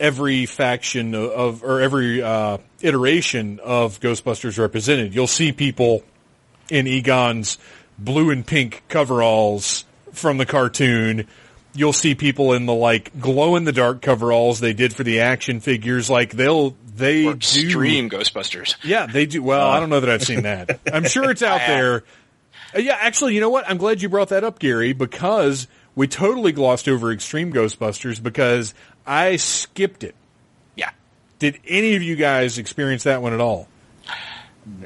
every faction of or every uh, iteration of Ghostbusters represented. You'll see people in Egon's blue and pink coveralls from the cartoon. You'll see people in the like glow in the dark coveralls they did for the action figures. Like they'll they Or do Extreme Ghostbusters. yeah, they do. Well, I don't know that I've seen that. I'm sure it's out there. Uh, yeah, actually, you know what? I'm glad you brought that up, Gary, because we totally glossed over Extreme Ghostbusters because I skipped it. Yeah, Did any of you guys experience that one at all?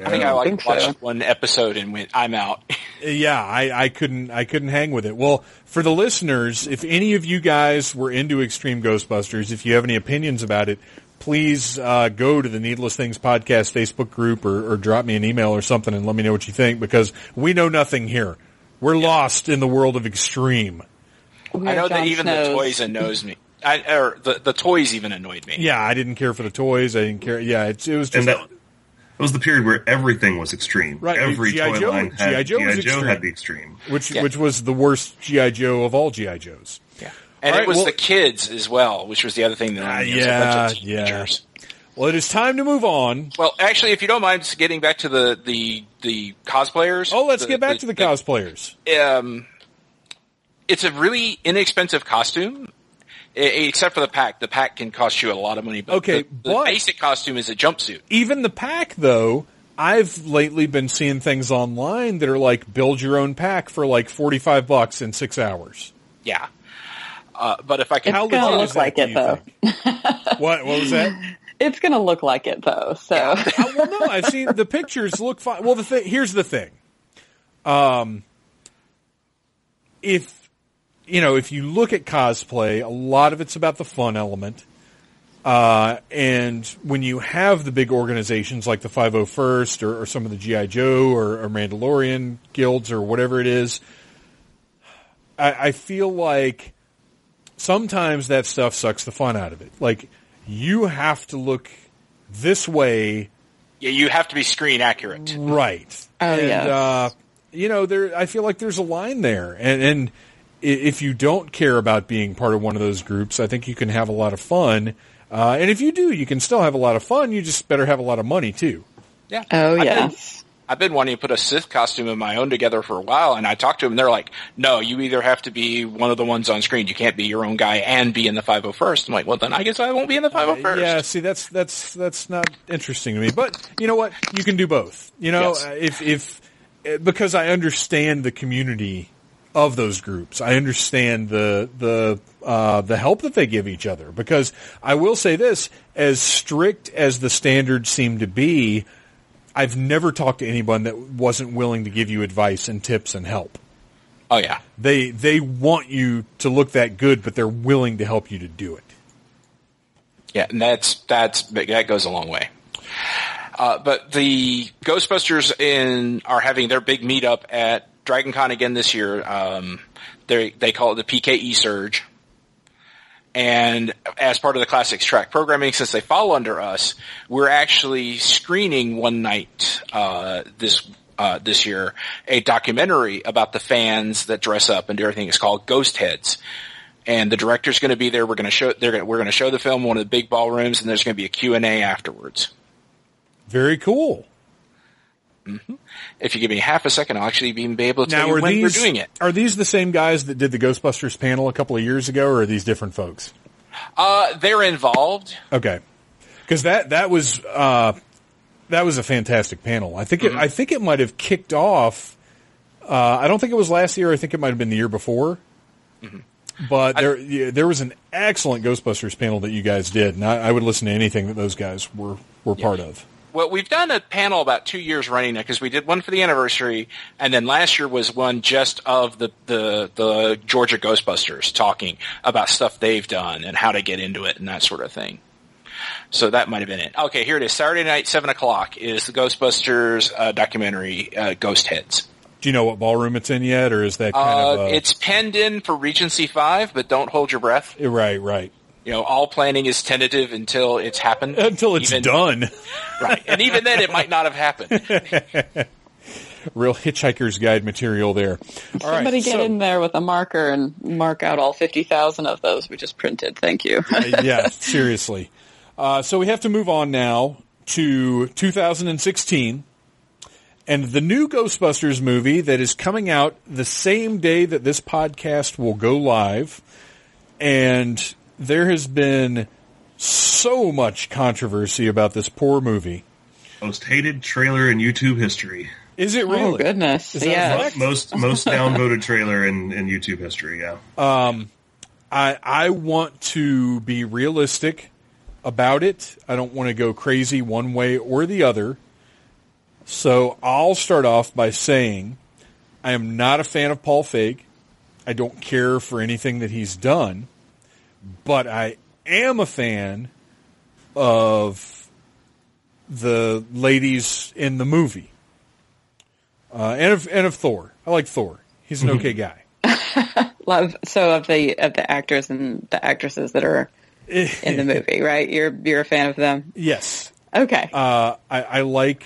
I think I like think so. watched one episode and went, "I'm out." Yeah, I, I couldn't I couldn't hang with it. Well, for the listeners, if any of you guys were into Extreme Ghostbusters, if you have any opinions about it, please uh, go to the Needless Things podcast Facebook group or, or drop me an email or something and let me know what you think because we know nothing here. We're lost in the world of Extreme. We I have know that even Snow's- the toys and knows me. I, or the the toys even annoyed me. Yeah, I didn't care for the toys. I didn't care. Yeah, it's, it was just and that, that was the period where everything was extreme. Right, Every G.I. toy Joe- line had G.I. Joe G.I. Joe extreme. had the extreme. which Yeah. which was the worst GI Joe of all GI Joes. Yeah. And All it right, was well- the kids as well, which was the other thing that Ah, annoyed me. It was a bunch of yeah, yeah. Well, it is time to move on. Well, actually, if you don't mind getting back to the the the cosplayers. Oh, let's the- get back to the cosplayers. Um, it's a really inexpensive costume, except for the pack. The pack can cost you a lot of money. But Okay, the, the basic costume is a jumpsuit. even the pack though i've lately been seeing things online that are like build your own pack for like 45 bucks in six hours Yeah. Uh, but if I can, It's gonna legit look like it though. what what was that It's gonna look like it though. So Uh, well no i've seen the pictures look fine well the thing here's the thing um if you know if you look at cosplay a lot of it's about the fun element uh, and when you have the big organizations like the 501st or, or some of the GI Joe or, or Mandalorian guilds or whatever it is, I, I feel like sometimes that stuff sucks the fun out of it. Like you have to look this way, yeah, you have to be screen accurate. right? Oh, and, yes. uh, you know, there. I feel like there's a line there, and and i- if you don't care about being part of one of those groups, I think you can have a lot of fun. Uh, and if you do, you can still have a lot of fun. You just better have a lot of money too. Yeah. Oh I've been- yes. I've been wanting to put a Sith costume of my own together for a while, and I talked to them. They're like, "No, you either have to be one of the ones on screen. You can't be your own guy and be in the 501st." I'm like, "Well, then I guess I won't be in the 501st." Yeah, see, that's that's that's not interesting to me. But you know what? You can do both. You know, Yes. uh, if if uh, because I understand the community of those groups. I understand the the uh, the help that they give each other because I will say this: as strict as the standards seem to be, I've never talked to anyone that wasn't willing to give you advice and tips and help. Oh yeah, They they want you to look that good, but they're willing to help you to do it. yeah, and that's that's that goes a long way. Uh, but the Ghostbusters in are having their big meetup at Dragon Con again this year. Um, they they call it the PKE Surge. And as part of the Classics track programming, since they fall under us, we're actually screening one night uh, this uh, this year a documentary about the fans that dress up and do everything. It's called Ghost Heads, and the director's going to be there. We're going to show they're gonna, we're going to show the film in one of the big ballrooms, and there's going to be a Q and A afterwards. Very cool. If you give me half a second, I'll actually be able to tell you when these we're doing it. are these the same guys that did the Ghostbusters panel a couple of years ago, or are these different folks? Uh, they're involved. Okay, because that that was uh, that was a fantastic panel. I think it I think it might have kicked off. Uh, I don't think it was last year. I think it might have been the year before. But there yeah, there was an excellent Ghostbusters panel that you guys did, and I, I would listen to anything that those guys were were part of. Well, we've done a panel about two years running now because we did one for the anniversary, and then last year was one just of the, the the Georgia Ghostbusters talking about stuff they've done and how to get into it and that sort of thing. So that might have been it. Okay, here it is. Saturday night, seven o'clock is the Ghostbusters uh, documentary, uh, Ghost Heads. Do you know what ballroom it's in yet, or is that kind Uh, of a, it's penned in for Regency Five, but don't hold your breath. right, right You know, all planning is tentative until it's happened. until it's Even- done? right? And even then, it might not have happened. Real Hitchhiker's Guide material there. All right, Somebody get so- in there with a marker and mark out all 50,000 of those we just printed. Thank you. Uh, yeah, seriously. Uh, so we have to move on now to 2016 and the new Ghostbusters movie that is coming out the same day that this podcast will go live. And there has been so much controversy about this poor movie. Most hated trailer in YouTube history. Is it Oh, really? goodness. Is that Yes. correct? Most most downvoted trailer in, in YouTube history. Yeah. Um, I I want to be realistic about it. I don't want to go crazy one way or the other. So I'll start off by saying I am not a fan of Paul Feig. I don't care for anything that he's done, but I am a fan of the ladies in the movie, uh, and of and of Thor. I like Thor. He's an okay guy. Love so of the of the actors and the actresses that are in the movie, right? You're you're a fan of them. Yes, Okay. uh, I, I like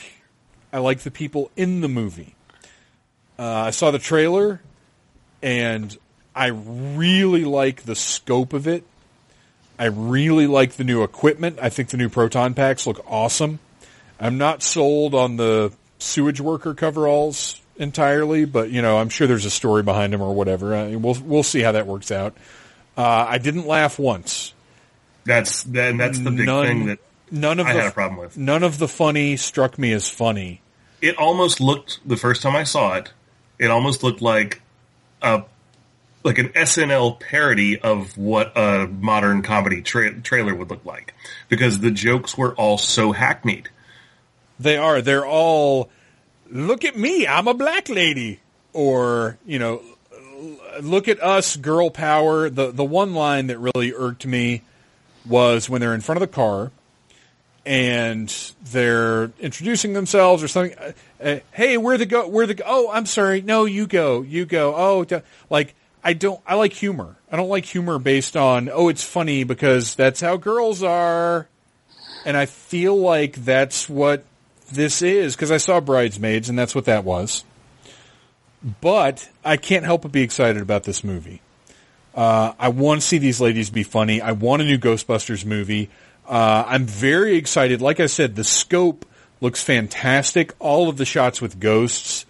I like the people in the movie. Uh, I saw the trailer, and I really like the scope of it. I really like the new equipment. I think the new proton packs look awesome. I'm not sold on the sewage worker coveralls entirely, but you know I'm sure there's a story behind them or whatever. Uh, we'll we'll see how that works out. Uh, I didn't laugh once. That's that, that's the big none, thing that none of I the had a problem with. none of the funny struck me as funny. It almost looked the first time I saw it. It almost looked like a like an SNL parody of what a modern comedy tra- trailer would look like because the jokes were all so hackneyed. They are. They're all. Look at me. I'm a black lady. Or you know, look at us, girl power. The the one line that really irked me was when they're in front of the car and they're introducing themselves or something. Uh, hey, we're the go. We're the. Go- oh, I'm sorry. No, you go. You go. Oh, like I don't. I like humor. I don't like humor based on. Oh, it's funny because that's how girls are. And I feel like that's what this is because I saw Bridesmaids and that's what that was. But I can't help but be excited about this movie. Uh, I want to see these ladies be funny. I want a new Ghostbusters movie. Uh, I'm very excited. Like I said, the scope looks fantastic. All of the shots with ghosts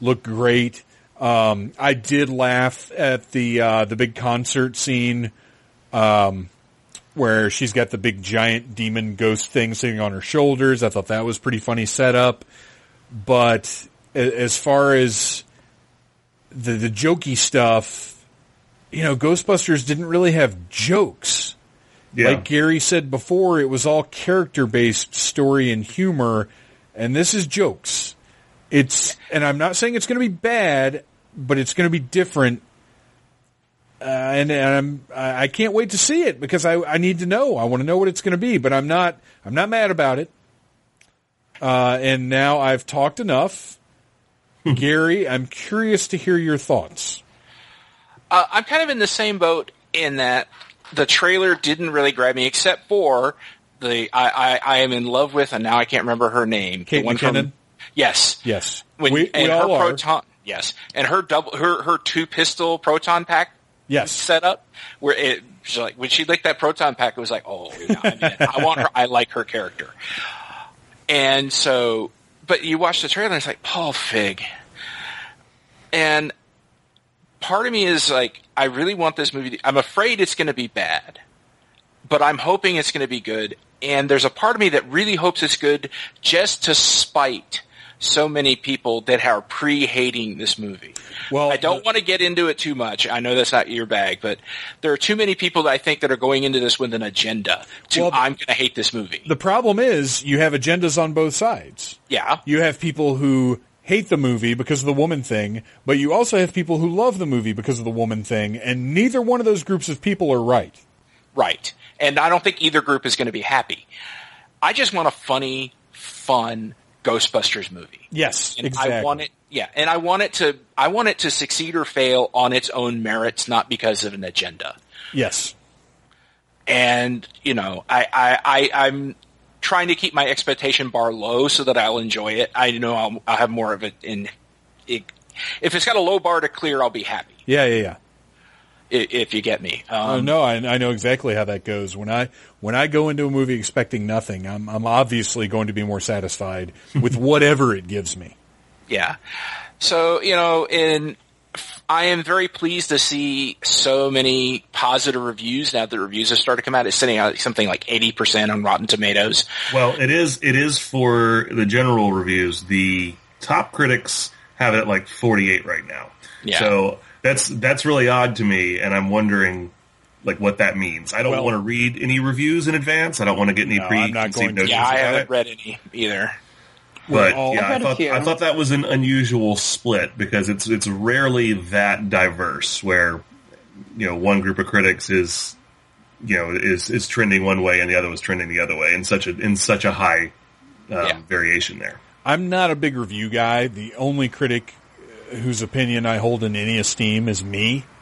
look great. Um, I did laugh at the uh, the big concert scene um, where she's got the big giant demon ghost thing sitting on her shoulders. I thought that was pretty funny setup. But as far as the the jokey stuff. You know, Ghostbusters didn't really have jokes. Yeah. Like Gary said before, it was all character based story and humor, and this is jokes. It's, and I'm not saying it's going to be bad, but it's going to be different. Uh, and, and I'm, I can't wait to see it because I, I need to know. I want to know what it's going to be, but I'm not, I'm not mad about it. Uh, and now I've talked enough. Gary, I'm curious to hear your thoughts. Uh, I'm kind of in the same boat in that the trailer didn't really grab me, except for the I, I, I am in love with, and now I can't remember her name. Kate the McKinnon? From, yes, Yes. When, we, we her all are. proton. Yes, and her double her her two pistol proton pack Yes. setup where it she's like when she licked that proton pack, it was like, oh, yeah, I, I want her. I like her character, and so. But you watch the trailer, and it's like Paul Feig, and part of me is like, I really want this movie. To, I'm afraid it's going to be bad, but I'm hoping it's going to be good. And there's a part of me that really hopes it's good, just to spite so many people that are pre-hating this movie. Well, I don't want to get into it too much. I know that's not your bag, but there are too many people that I think that are going into this with an agenda. To Well, I'm going to hate this movie. The problem is you have agendas on both sides. yeah, You have people who hate the movie because of the woman thing, but you also have people who love the movie because of the woman thing, and neither one of those groups of people are right. right. And I don't think either group is going to be happy. I just want a funny, fun Ghostbusters movie. Yes, And exactly. I want it, yeah, and I want it to, I want it to succeed or fail on its own merits, not because of an agenda. Yes. And you know, I, I, I I'm trying to keep my expectation bar low so that I'll enjoy it. I know I'll, I'll have more of it in. It, if it's got a low bar to clear, I'll be happy. Yeah, yeah, yeah. I- If you get me. Um, oh no, I, I know exactly how that goes. When I when I go into a movie expecting nothing, I'm I'm obviously going to be more satisfied with whatever it gives me. Yeah. So, you know, in I am very pleased to see so many positive reviews now that reviews have started to come out. It's sitting at something like 80% on Rotten Tomatoes. Well, it is. It is for the general reviews. The top critics have it at like 48 right now. Yeah. So that's that's really odd to me, and I'm wondering like what that means. I don't Well- want to read any reviews in advance. I don't want to get any No, I'm preconceived notions Yeah, I about haven't it. read any either. But all- yeah, I've I read a thought. I thought that was an unusual split because it's it's rarely that diverse where you know one group of critics is you know is is trending one way and the other was trending the other way in such a in such a high um, Yeah. variation there. I'm not a big review guy. The only critic whose opinion I hold in any esteem is me.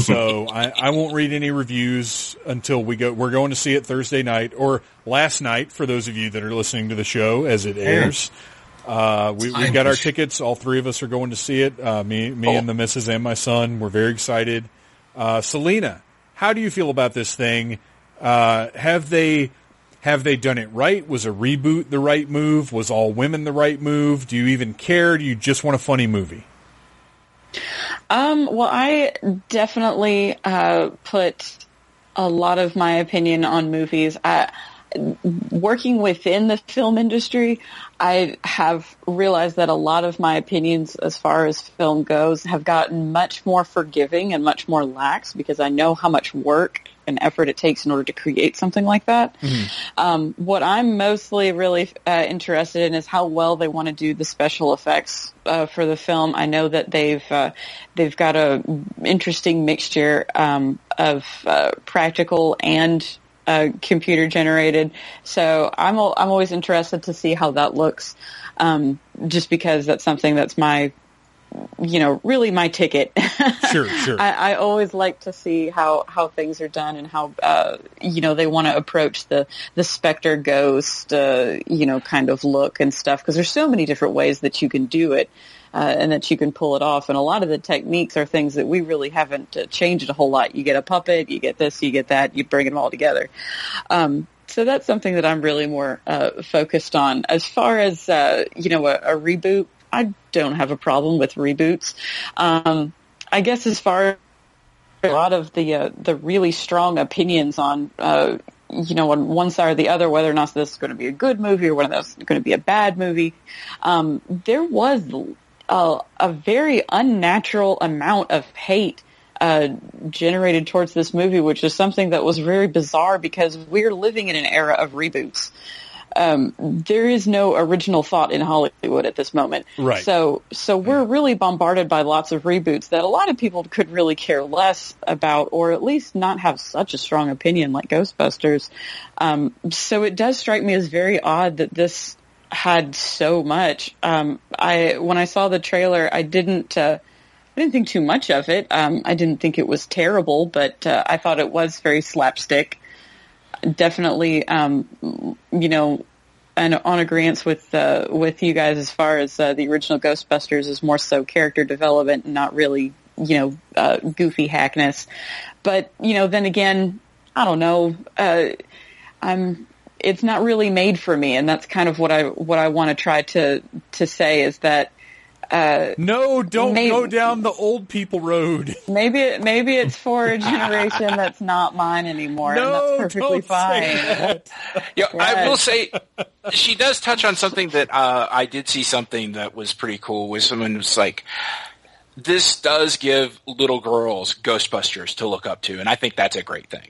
So I, I won't read any reviews until we go. We're going to see it Thursday night or last night for those of you that are listening to the show as it airs. Uh, we, we've got our tickets. All three of us are going to see it. Uh, me, me Cool. and the missus and my son. We're very excited. Uh, Selena, how do you feel about this thing? Uh, have they, have they done it right? Was a reboot the right move? Was all women the right move? Do you even care? Do you just want a funny movie? Um, well, I definitely uh, put a lot of my opinion on movies. I, working within the film industry, I have realized that a lot of my opinions as far as film goes have gotten much more forgiving and much more lax because I know how much work and effort it takes in order to create something like that. Um, what I'm mostly really uh, interested in is how well they want to do the special effects uh, for the film. I know that they've uh, they've got a interesting mixture um, of uh, practical and uh, computer generated. So I'm al- I'm always interested to see how that looks, um, just because that's something that's my you know really my ticket. Sure, sure. I, I always like to see how, how things are done and how uh, you know they want to approach the the Spectre Ghost uh, you know kind of look and stuff because there's so many different ways that you can do it uh, and that you can pull it off and a lot of the techniques are things that we really haven't uh, changed a whole lot. You get a puppet, you get this, you get that, you bring them all together. Um, so that's something that I'm really more uh, focused on. As far as uh, you know, a, a reboot, I don't have a problem with reboots. Um, I guess as far as a lot of the uh, the really strong opinions on uh, you know on one side or the other whether or not this is going to be a good movie or whether that's going to be a bad movie. Um, there was a, a very unnatural amount of hate uh, generated towards this movie, which is something that was very bizarre because we're living in an era of reboots. Um, there is no original thought in Hollywood at this moment. Right. So, so we're really bombarded by lots of reboots that a lot of people could really care less about, or at least not have such a strong opinion like Ghostbusters. Um, so it does strike me as very odd that this had so much. Um, I when I saw the trailer, I didn't. Uh, I didn't think too much of it. Um, I didn't think it was terrible, but uh, I thought it was very slapstick. Definitely, um, you know, and on agreement with uh, with you guys as far as uh, the original Ghostbusters is more so character development, and not really, you know, uh, goofy hackness. But you know, then again, I don't know. Uh, I'm it's not really made for me, and that's kind of what I what I want to try to to say is that uh, no, don't maybe- go down the old people road. maybe it, maybe it's for a generation that's not mine anymore, No, and that's perfectly don't fine. say that. Yeah, I will say she does touch on something that uh, I did see something that was pretty cool. Was someone was like, "This does give little girls Ghostbusters to look up to," and I think that's a great thing.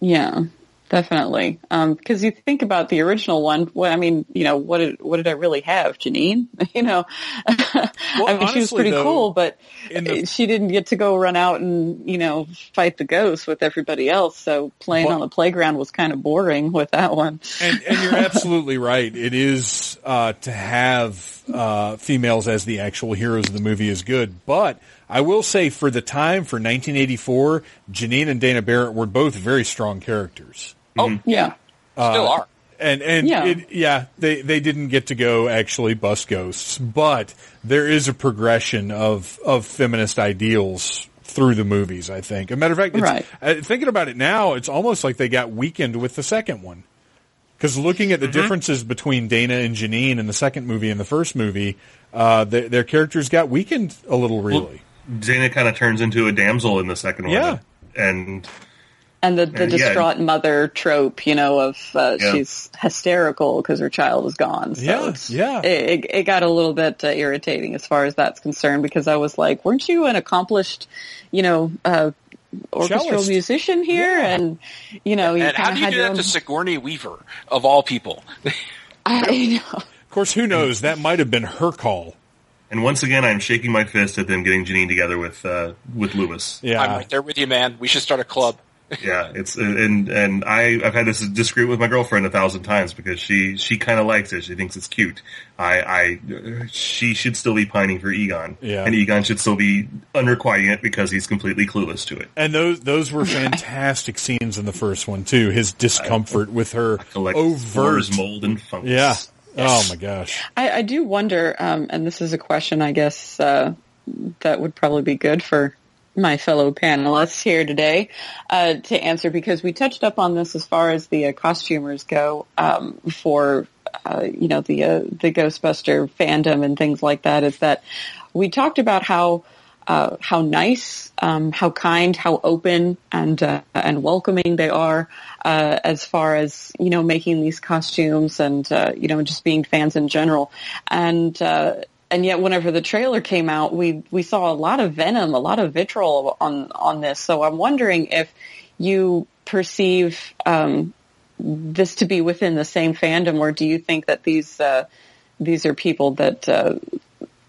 Yeah, definitely. Because you think about the original one. What I mean, you know, what did what did I really have, Janine? You know, I mean, she was pretty though, cool, but the- she didn't get to go run out and you know fight the ghosts with everybody else. So playing But- on the playground was kind of boring with that one. and, and you're absolutely right. It is uh, to have uh, females as the actual heroes of the movie is good, but I will say for the time for 1984, Janine and Dana Barrett were both very strong characters, Oh, Yeah. still are. and and Yeah. it, yeah, they they didn't get to go actually bust ghosts, but there is a progression of of feminist ideals through the movies. I think. A matter of fact, it's, Right. uh, thinking about it now, it's almost like they got weakened with the second one. Because looking at the differences between Dana and Janine in the second movie and the first movie, uh, their, their characters got weakened a little, really. Dana kind of turns into a damsel in the second one. Yeah. And And the, the And, yeah. distraught mother trope, you know, of uh, Yeah. she's hysterical because her child is gone. So Yeah, yeah. It, it, it got a little bit uh, irritating as far as that's concerned because I was like, weren't you an accomplished, you know, uh, orchestral Cellist. musician here? Yeah. And, you know, you And how do you had do that own... to Sigourney Weaver of all people? I know. Of course, who knows? That might have been her call. and once again, I'm shaking my fist at them getting Janine together with uh, with Louis. Yeah. I'm right there with you, man. We should start a club. Yeah, it's and and I I've had this disagreement with my girlfriend a thousand times because she she kind of likes it. She thinks it's cute. I I she should still be pining for Egon. Yeah. and Egon should still be unrequiting it because he's completely clueless to it. And those those were fantastic scenes in the first one too. His discomfort with her Collect overt. mold, and fungus. Yeah. Oh my gosh. I, I do wonder, um, and this is a question I guess uh, that would probably be good for my fellow panelists here today uh, to answer because we touched up on this as far as the uh, costumers go um, for uh, you know the uh, the Ghostbuster fandom and things like that. Is that we talked about how uh, how nice, um, how kind, how open and uh, and welcoming they are uh, as far as you know making these costumes and uh, you know just being fans in general. And uh, and yet, whenever the trailer came out, we we saw a lot of venom, a lot of vitriol on on this. So I'm wondering if you perceive um, this to be within the same fandom, or do you think that these uh, these are people that uh,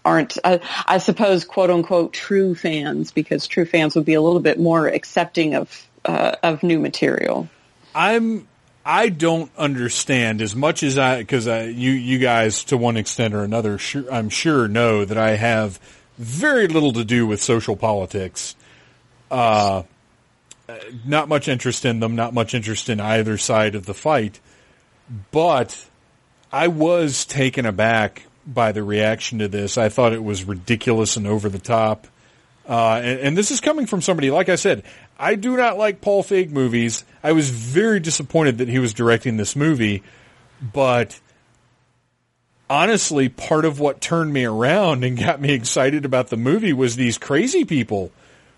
aren't, I, I suppose, quote unquote, true fans, because true fans would be a little bit more accepting of uh, of new material. I'm I don't understand as much as I because you you guys to one extent or another sure, I'm sure know that I have very little to do with social politics. Uh, not much interest in them. Not much interest in either side of the fight. But I was taken aback by the reaction to this. I thought it was ridiculous and over the top. Uh, and, and this is coming from somebody, like I said, I do not like Paul Feig movies. I was very disappointed that he was directing this movie, but honestly, part of what turned me around and got me excited about the movie was these crazy people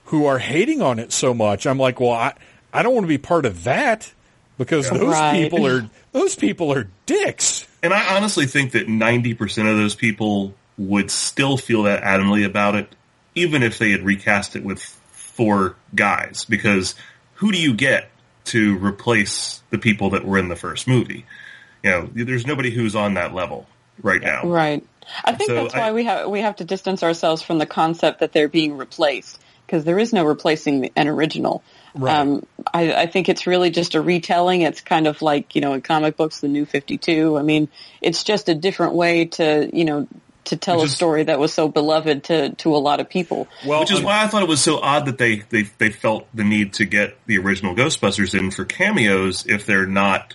who are hating on it so much. I'm like, well, I, I don't want to be part of that because those Right. people are, those people are dicks. And I honestly think that 90% of those people would still feel that adamantly about it, even if they had recast it with four guys, because who do you get to replace the people that were in the first movie? You know, there's nobody who's on that level right now. Right. I think So that's why I- we have we have to distance ourselves from the concept that they're being replaced because there is no replacing an original. Right. Um, I, I think it's really just a retelling. It's kind of like you know in comic books, the New Fifty Two. I mean, it's just a different way to you know to tell Which a story that was so beloved to to a lot of people. Well, Which is um, why I thought it was so odd that they, they, they felt the need to get the original Ghostbusters in for cameos if they're not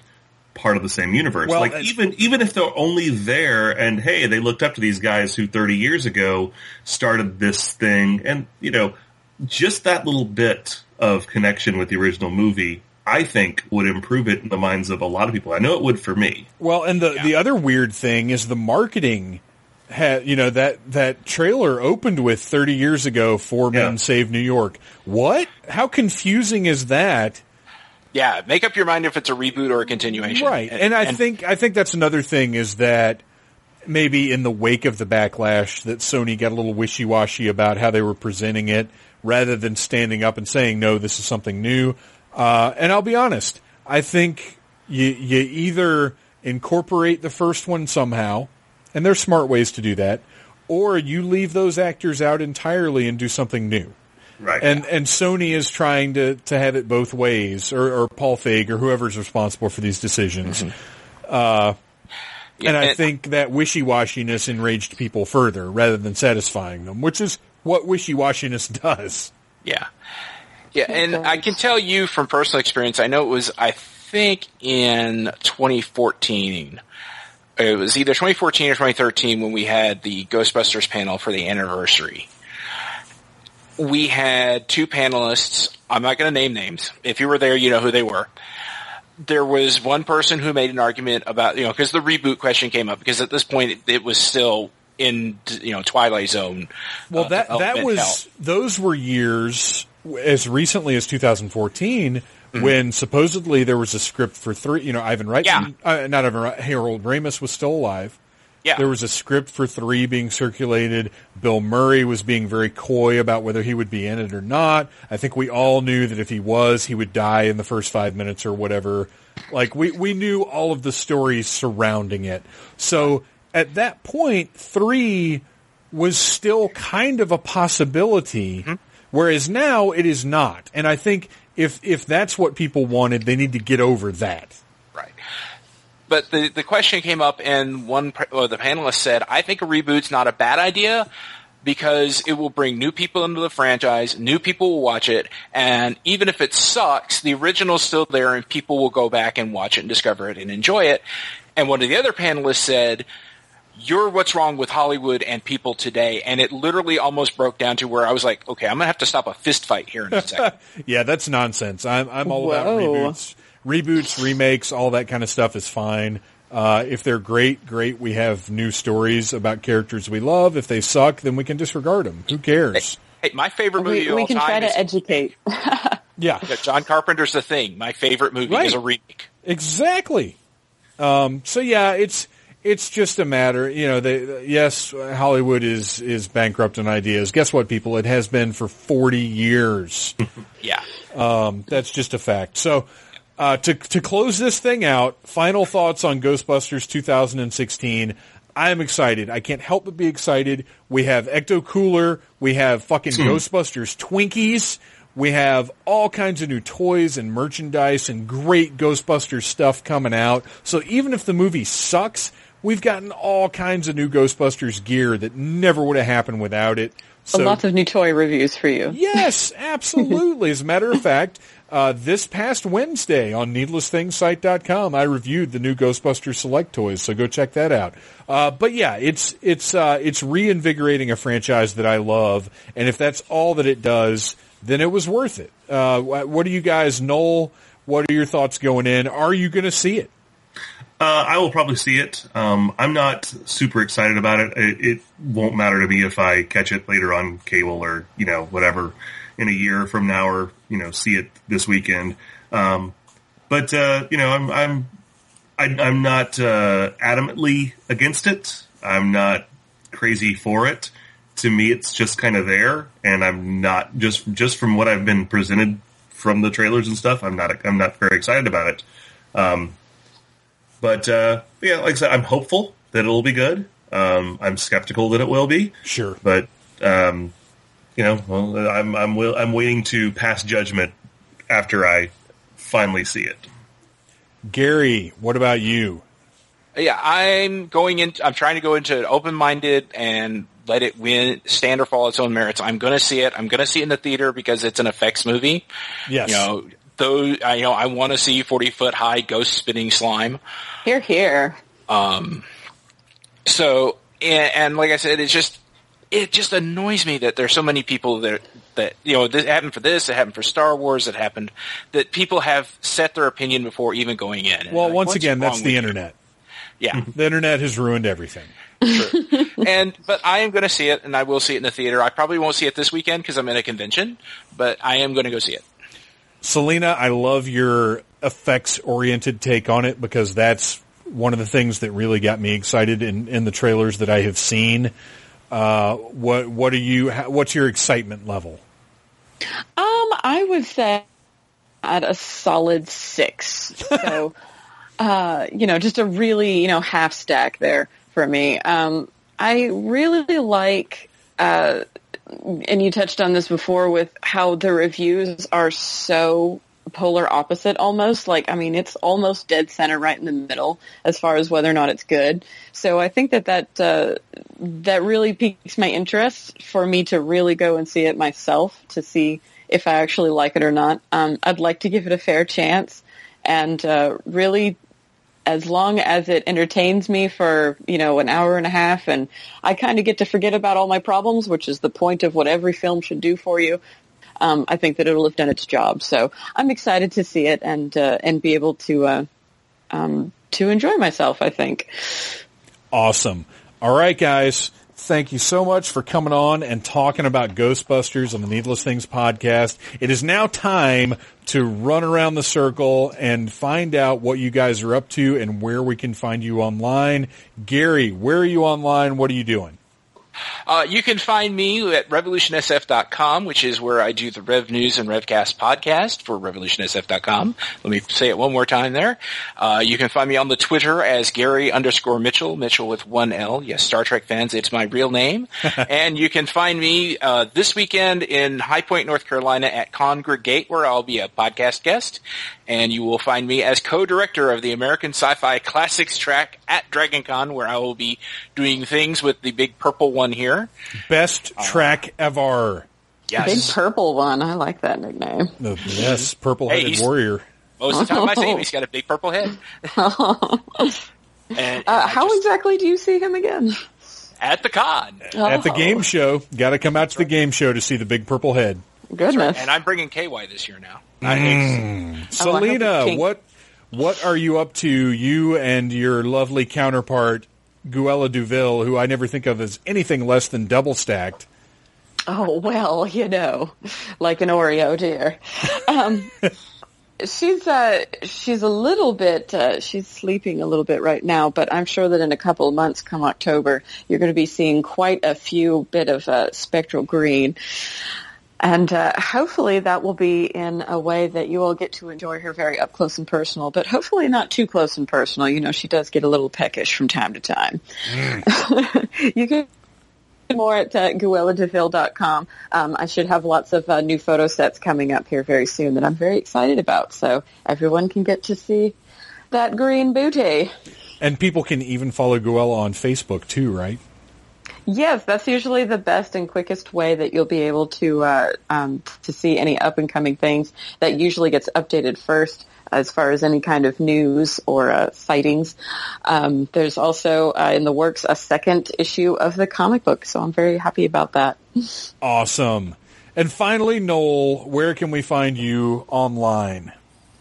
part of the same universe. Well, like even even if they're only there and hey, they looked up to these guys who 30 years ago started this thing and you know, just that little bit of connection with the original movie I think would improve it in the minds of a lot of people. I know it would for me. Well, and the the other weird thing is the marketing. Had, you know that that trailer opened with 30 years ago, four men save New York. What? How confusing is that? Yeah, make up your mind if it's a reboot or a continuation. Right. And, I think I think that's another thing is that maybe in the wake of the backlash that Sony got a little wishy-washy about how they were presenting it rather than standing up and saying no this is something new. Uh, and I'll be honest, I think you you either incorporate the first one somehow and there's smart ways to do that or you leave those actors out entirely and do something new. Right. And and Sony is trying to, to have it both ways, or, or Paul Feig, or whoever's responsible for these decisions. Uh, and I and- think that wishy-washiness enraged people further rather than satisfying them, which is what wishy-washiness does. Yeah. Yeah, and I can tell you from personal experience, I know it was, I think in 2014, it was either 2014 or 2013 when we had the Ghostbusters panel for the anniversary. We had two panelists, I'm not going to name names. If you were there, you know who they were. There was one person who made an argument about, you know, because the reboot question came up, because at this point it, it was still in, you know, Twilight Zone. Well, uh, that that was hell. those were years as recently as 2014 when supposedly there was a script for three. You know, Ivan Reitman, uh, not Ivan, Harold Ramis was still alive. Yeah. There was a script for three being circulated. Bill Murray was being very coy about whether he would be in it or not. I think we all knew that if he was, he would die in the first five minutes or whatever. Like we, we knew all of the stories surrounding it. So at that point, three was still kind of a possibility, whereas now it is not. And I think if, if that's what people wanted, they need to get over that. Right. But the the question came up, and one or the panelist said, "I think a reboot's not a bad idea." Because it will bring new people into the franchise, new people will watch it, and even if it sucks, the original's still there and people will go back and watch it and discover it and enjoy it. And one of the other panelists said, you're what's wrong with Hollywood and people today. And it literally almost broke down to where I was like, okay, I'm gonna have to stop a fist fight here in a second. Yeah, that's nonsense. I'm I'm all about reboots, reboots, remakes, all that kind of stuff is fine. Uh, if they're great, great. We have new stories about characters we love. If they suck, then we can disregard them. Who cares? hey, my favorite movie We, of we all can try time is to educate. Yeah, yeah, John Carpenter's The Thing. My favorite movie Right. is a remake. exactly. Um, so yeah, it's it's just a matter. You know, they, yes, Hollywood is is bankrupt in ideas. Guess what, people? It has been for forty years. Yeah. That's just a fact. So, uh, to to close this thing out, final thoughts on Ghostbusters 2016. I am excited. I can't help but be excited. We have Ecto Cooler. We have fucking Ghostbusters Twinkies. We have all kinds of new toys and merchandise and great Ghostbusters stuff coming out. So even if the movie sucks, we've gotten all kinds of new Ghostbusters gear that never would have happened without it. So Lots of new toy reviews for you. Yes, absolutely. As a matter of fact, uh, this past Wednesday on needlessthingssite.com, I reviewed the new Ghostbusters Select toys, so go check that out. Uh, but yeah, it's it's uh, it's reinvigorating a franchise that I love, and if that's all that it does, then it was worth it. Uh, what do you guys, Noel? What are your thoughts going in? Are you going to see it? Uh, I will probably see it. Um, I'm not super excited about it. it. It won't matter to me if I catch it later on cable or you know whatever in a year from now or you know see it this weekend. Um, but uh, you know I'm I'm I, I'm not uh, adamantly against it. I'm not crazy for it. To me, it's just kind of there, and I'm not just just from what I've been presented from the trailers and stuff. I'm not I'm not very excited about it. Um, but uh, yeah, like I said, I'm hopeful that it'll be good. Um, I'm skeptical that it will be. Sure. But um, you know, well, I'm I'm will, I'm waiting to pass judgment after I finally see it. Gary, what about you? Yeah, I'm going in. I'm trying to go into it open-minded and let it win, stand or fall its own merits. I'm going to see it. I'm going to see it in the theater because it's an effects movie. Yes. You know, though, I, you know, I want to see 40 foot high ghost spinning slime. Here, here. Um, so, and, and like I said, it's just, it just annoys me that there's so many people that, that, you know, this happened for this, it happened for Star Wars, it happened, that people have set their opinion before even going in. Well, like, once again, that's with the you? internet. Yeah. The internet has ruined everything. and but I am going to see it, and I will see it in the theater. I probably won't see it this weekend because I'm in a convention, but I am going to go see it. Selena, I love your effects oriented take on it because that's one of the things that really got me excited in, in the trailers that I have seen. Uh, what what are you? What's your excitement level? Um, I would say at a solid six. So, uh, you know, just a really, you know, half stack there for me. Um, I really like, uh, and you touched on this before with how the reviews are so polar opposite almost. Like, I mean, it's almost dead center right in the middle as far as whether or not it's good. So I think that that, uh, that really piques my interest for me to really go and see it myself to see if I actually like it or not. Um, I'd like to give it a fair chance and, uh, really as long as it entertains me for, you know, an hour and a half and I kind of get to forget about all my problems, which is the point of what every film should do for you. Um, I think that it'll have done its job. So I'm excited to see it and, uh, and be able to, uh, um, to enjoy myself, I think. Awesome. All right, guys. Thank you so much for coming on and talking about Ghostbusters on the Needless Things podcast. It is now time to run around the circle and find out what you guys are up to and where we can find you online. Gary, where are you online? What are you doing? Uh, you can find me at revolutionsf.com, which is where I do the Rev News and Revcast podcast for revolutionsf.com. Let me say it one more time there. Uh, you can find me on the Twitter as Gary underscore Mitchell, Mitchell with one L. Yes, Star Trek fans, it's my real name. and you can find me uh, this weekend in High Point, North Carolina at Congregate, where I'll be a podcast guest. And you will find me as co-director of the American Sci-Fi Classics track at DragonCon, where I will be doing things with the big purple one here. Best track ever. Yes. Big purple one. I like that nickname. Uh, Yes, purple headed Hey, he's- warrior. Most of the time I see him, he's got a big purple head. and Uh, how just- exactly do you see him again? at the con? At the Oh, game show. Got to come out to the game show to see the big purple head. Goodness. And I'm bringing KY this year now. Oh, I hope Selena, it's pink. what what are you up to? You and your lovely counterpart, Guella Deville, who I never think of as anything less than double stacked. Oh well, you know, like an Oreo, dear. Um, she's uh, she's a little bit uh, she's sleeping a little bit right now, but I'm sure that in a couple of months, come October, you're going to be seeing quite a few bit of uh, spectral green. And uh, hopefully that will be in a way that you will get to enjoy her very up close and personal, but hopefully not too close and personal. You know, she does get a little peckish from time to time. you can more at uh, guelladeville.com. Um, I should have lots of uh, new photo sets coming up here very soon that I'm very excited about. So everyone can get to see that green booty. And people can even follow Guella on Facebook too, right? Yes, that's usually the best and quickest way that you'll be able to uh, um, to see any up and coming things. That usually gets updated first as far as any kind of news or uh, sightings. Um, there's also uh, in the works a second issue of the comic book, so I'm very happy about that. Awesome. And finally, Noel, where can we find you online?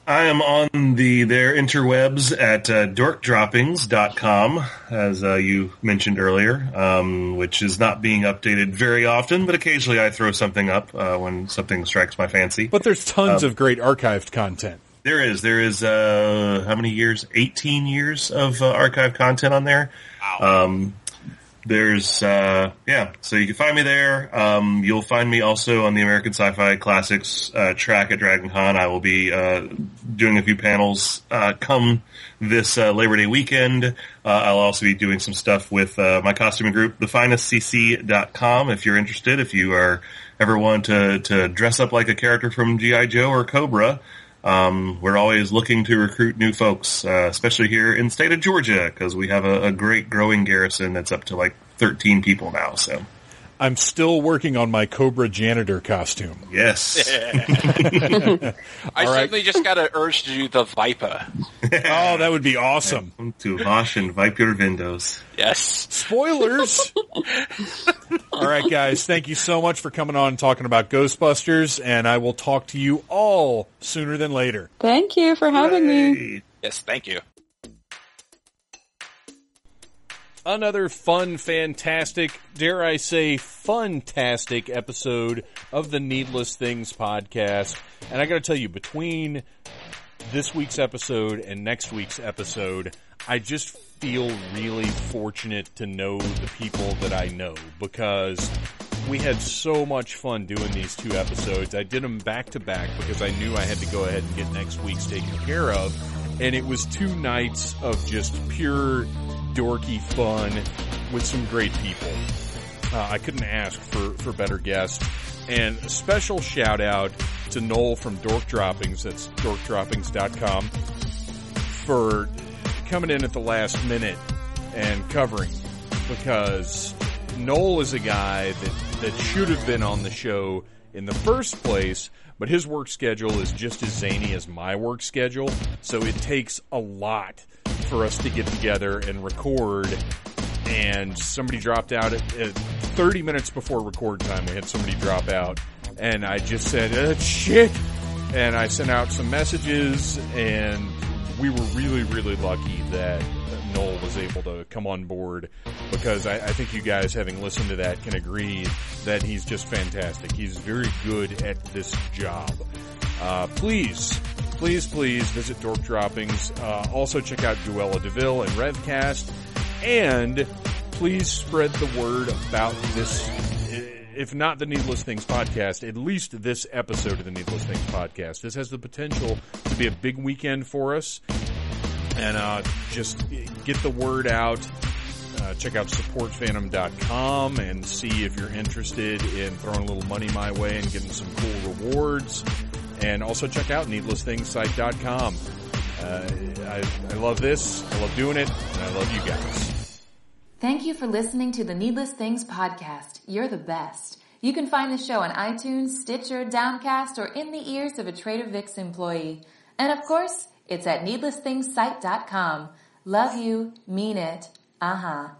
I am on the their interwebs at uh, dorkdroppings.com, as uh, you mentioned earlier, um, which is not being updated very often, but occasionally I throw something up uh, when something strikes my fancy. But there's tons of great archived content. There is. There is, uh, how many years? 18 years of uh, archive content on there. Um, there's uh, yeah, so you can find me there. Um, you'll find me also on the American Sci-Fi Classics uh, track at DragonCon. I will be uh, doing a few panels uh, come this uh, Labor Day weekend. Uh, I'll also be doing some stuff with uh my costuming group, thefinestcc.com. If you're interested, if you are ever want to to dress up like a character from GI Joe or Cobra. Um, we're always looking to recruit new folks, uh, especially here in state of Georgia, because we have a, a, great growing garrison that's up to like 13 people now. So I'm still working on my Cobra janitor costume. Yes. I right. certainly just got an urge to do the Viper. oh, that would be awesome. Welcome to Vosh and Viper Windows. Yes. Spoilers. all right, guys. Thank you so much for coming on and talking about Ghostbusters, and I will talk to you all sooner than later. Thank you for having Hooray. me. Yes, thank you another fun, fantastic, dare I say, fantastic episode of the Needless Things podcast. And I gotta tell you, between this week's episode and next week's episode, I just feel really fortunate to know the people that I know because we had so much fun doing these two episodes. I did them back to back because I knew I had to go ahead and get next week's taken care of. And it was two nights of just pure dorky fun with some great people. Uh, I couldn't ask for, for better guests. And a special shout out to Noel from Dork Droppings, that's dorkdroppings.com, for coming in at the last minute and covering because Noel is a guy that, that should have been on the show in the first place, but his work schedule is just as zany as my work schedule, so it takes a lot for us to get together and record. And somebody dropped out at, at 30 minutes before record time. We had somebody drop out, and I just said, uh, "Shit!" And I sent out some messages, and we were really, really lucky that Noel was able to come on board because I, I, think you guys, having listened to that, can agree that he's just fantastic. He's very good at this job. Uh, please, please, please visit Dork Droppings. Uh, also check out Duella DeVille and Revcast. And please spread the word about this, if not the Needless Things podcast, at least this episode of the Needless Things podcast. This has the potential to be a big weekend for us. And uh, just get the word out. Uh, check out supportphantom.com and see if you're interested in throwing a little money my way and getting some cool rewards. And also check out needlessthingssite.com. Uh, I, I love this. I love doing it. And I love you guys. Thank you for listening to the Needless Things podcast. You're the best. You can find the show on iTunes, Stitcher, Downcast, or in the ears of a Trader Vic's employee. And of course, it's at needlessthingssite.com. Love you, mean it, uh huh.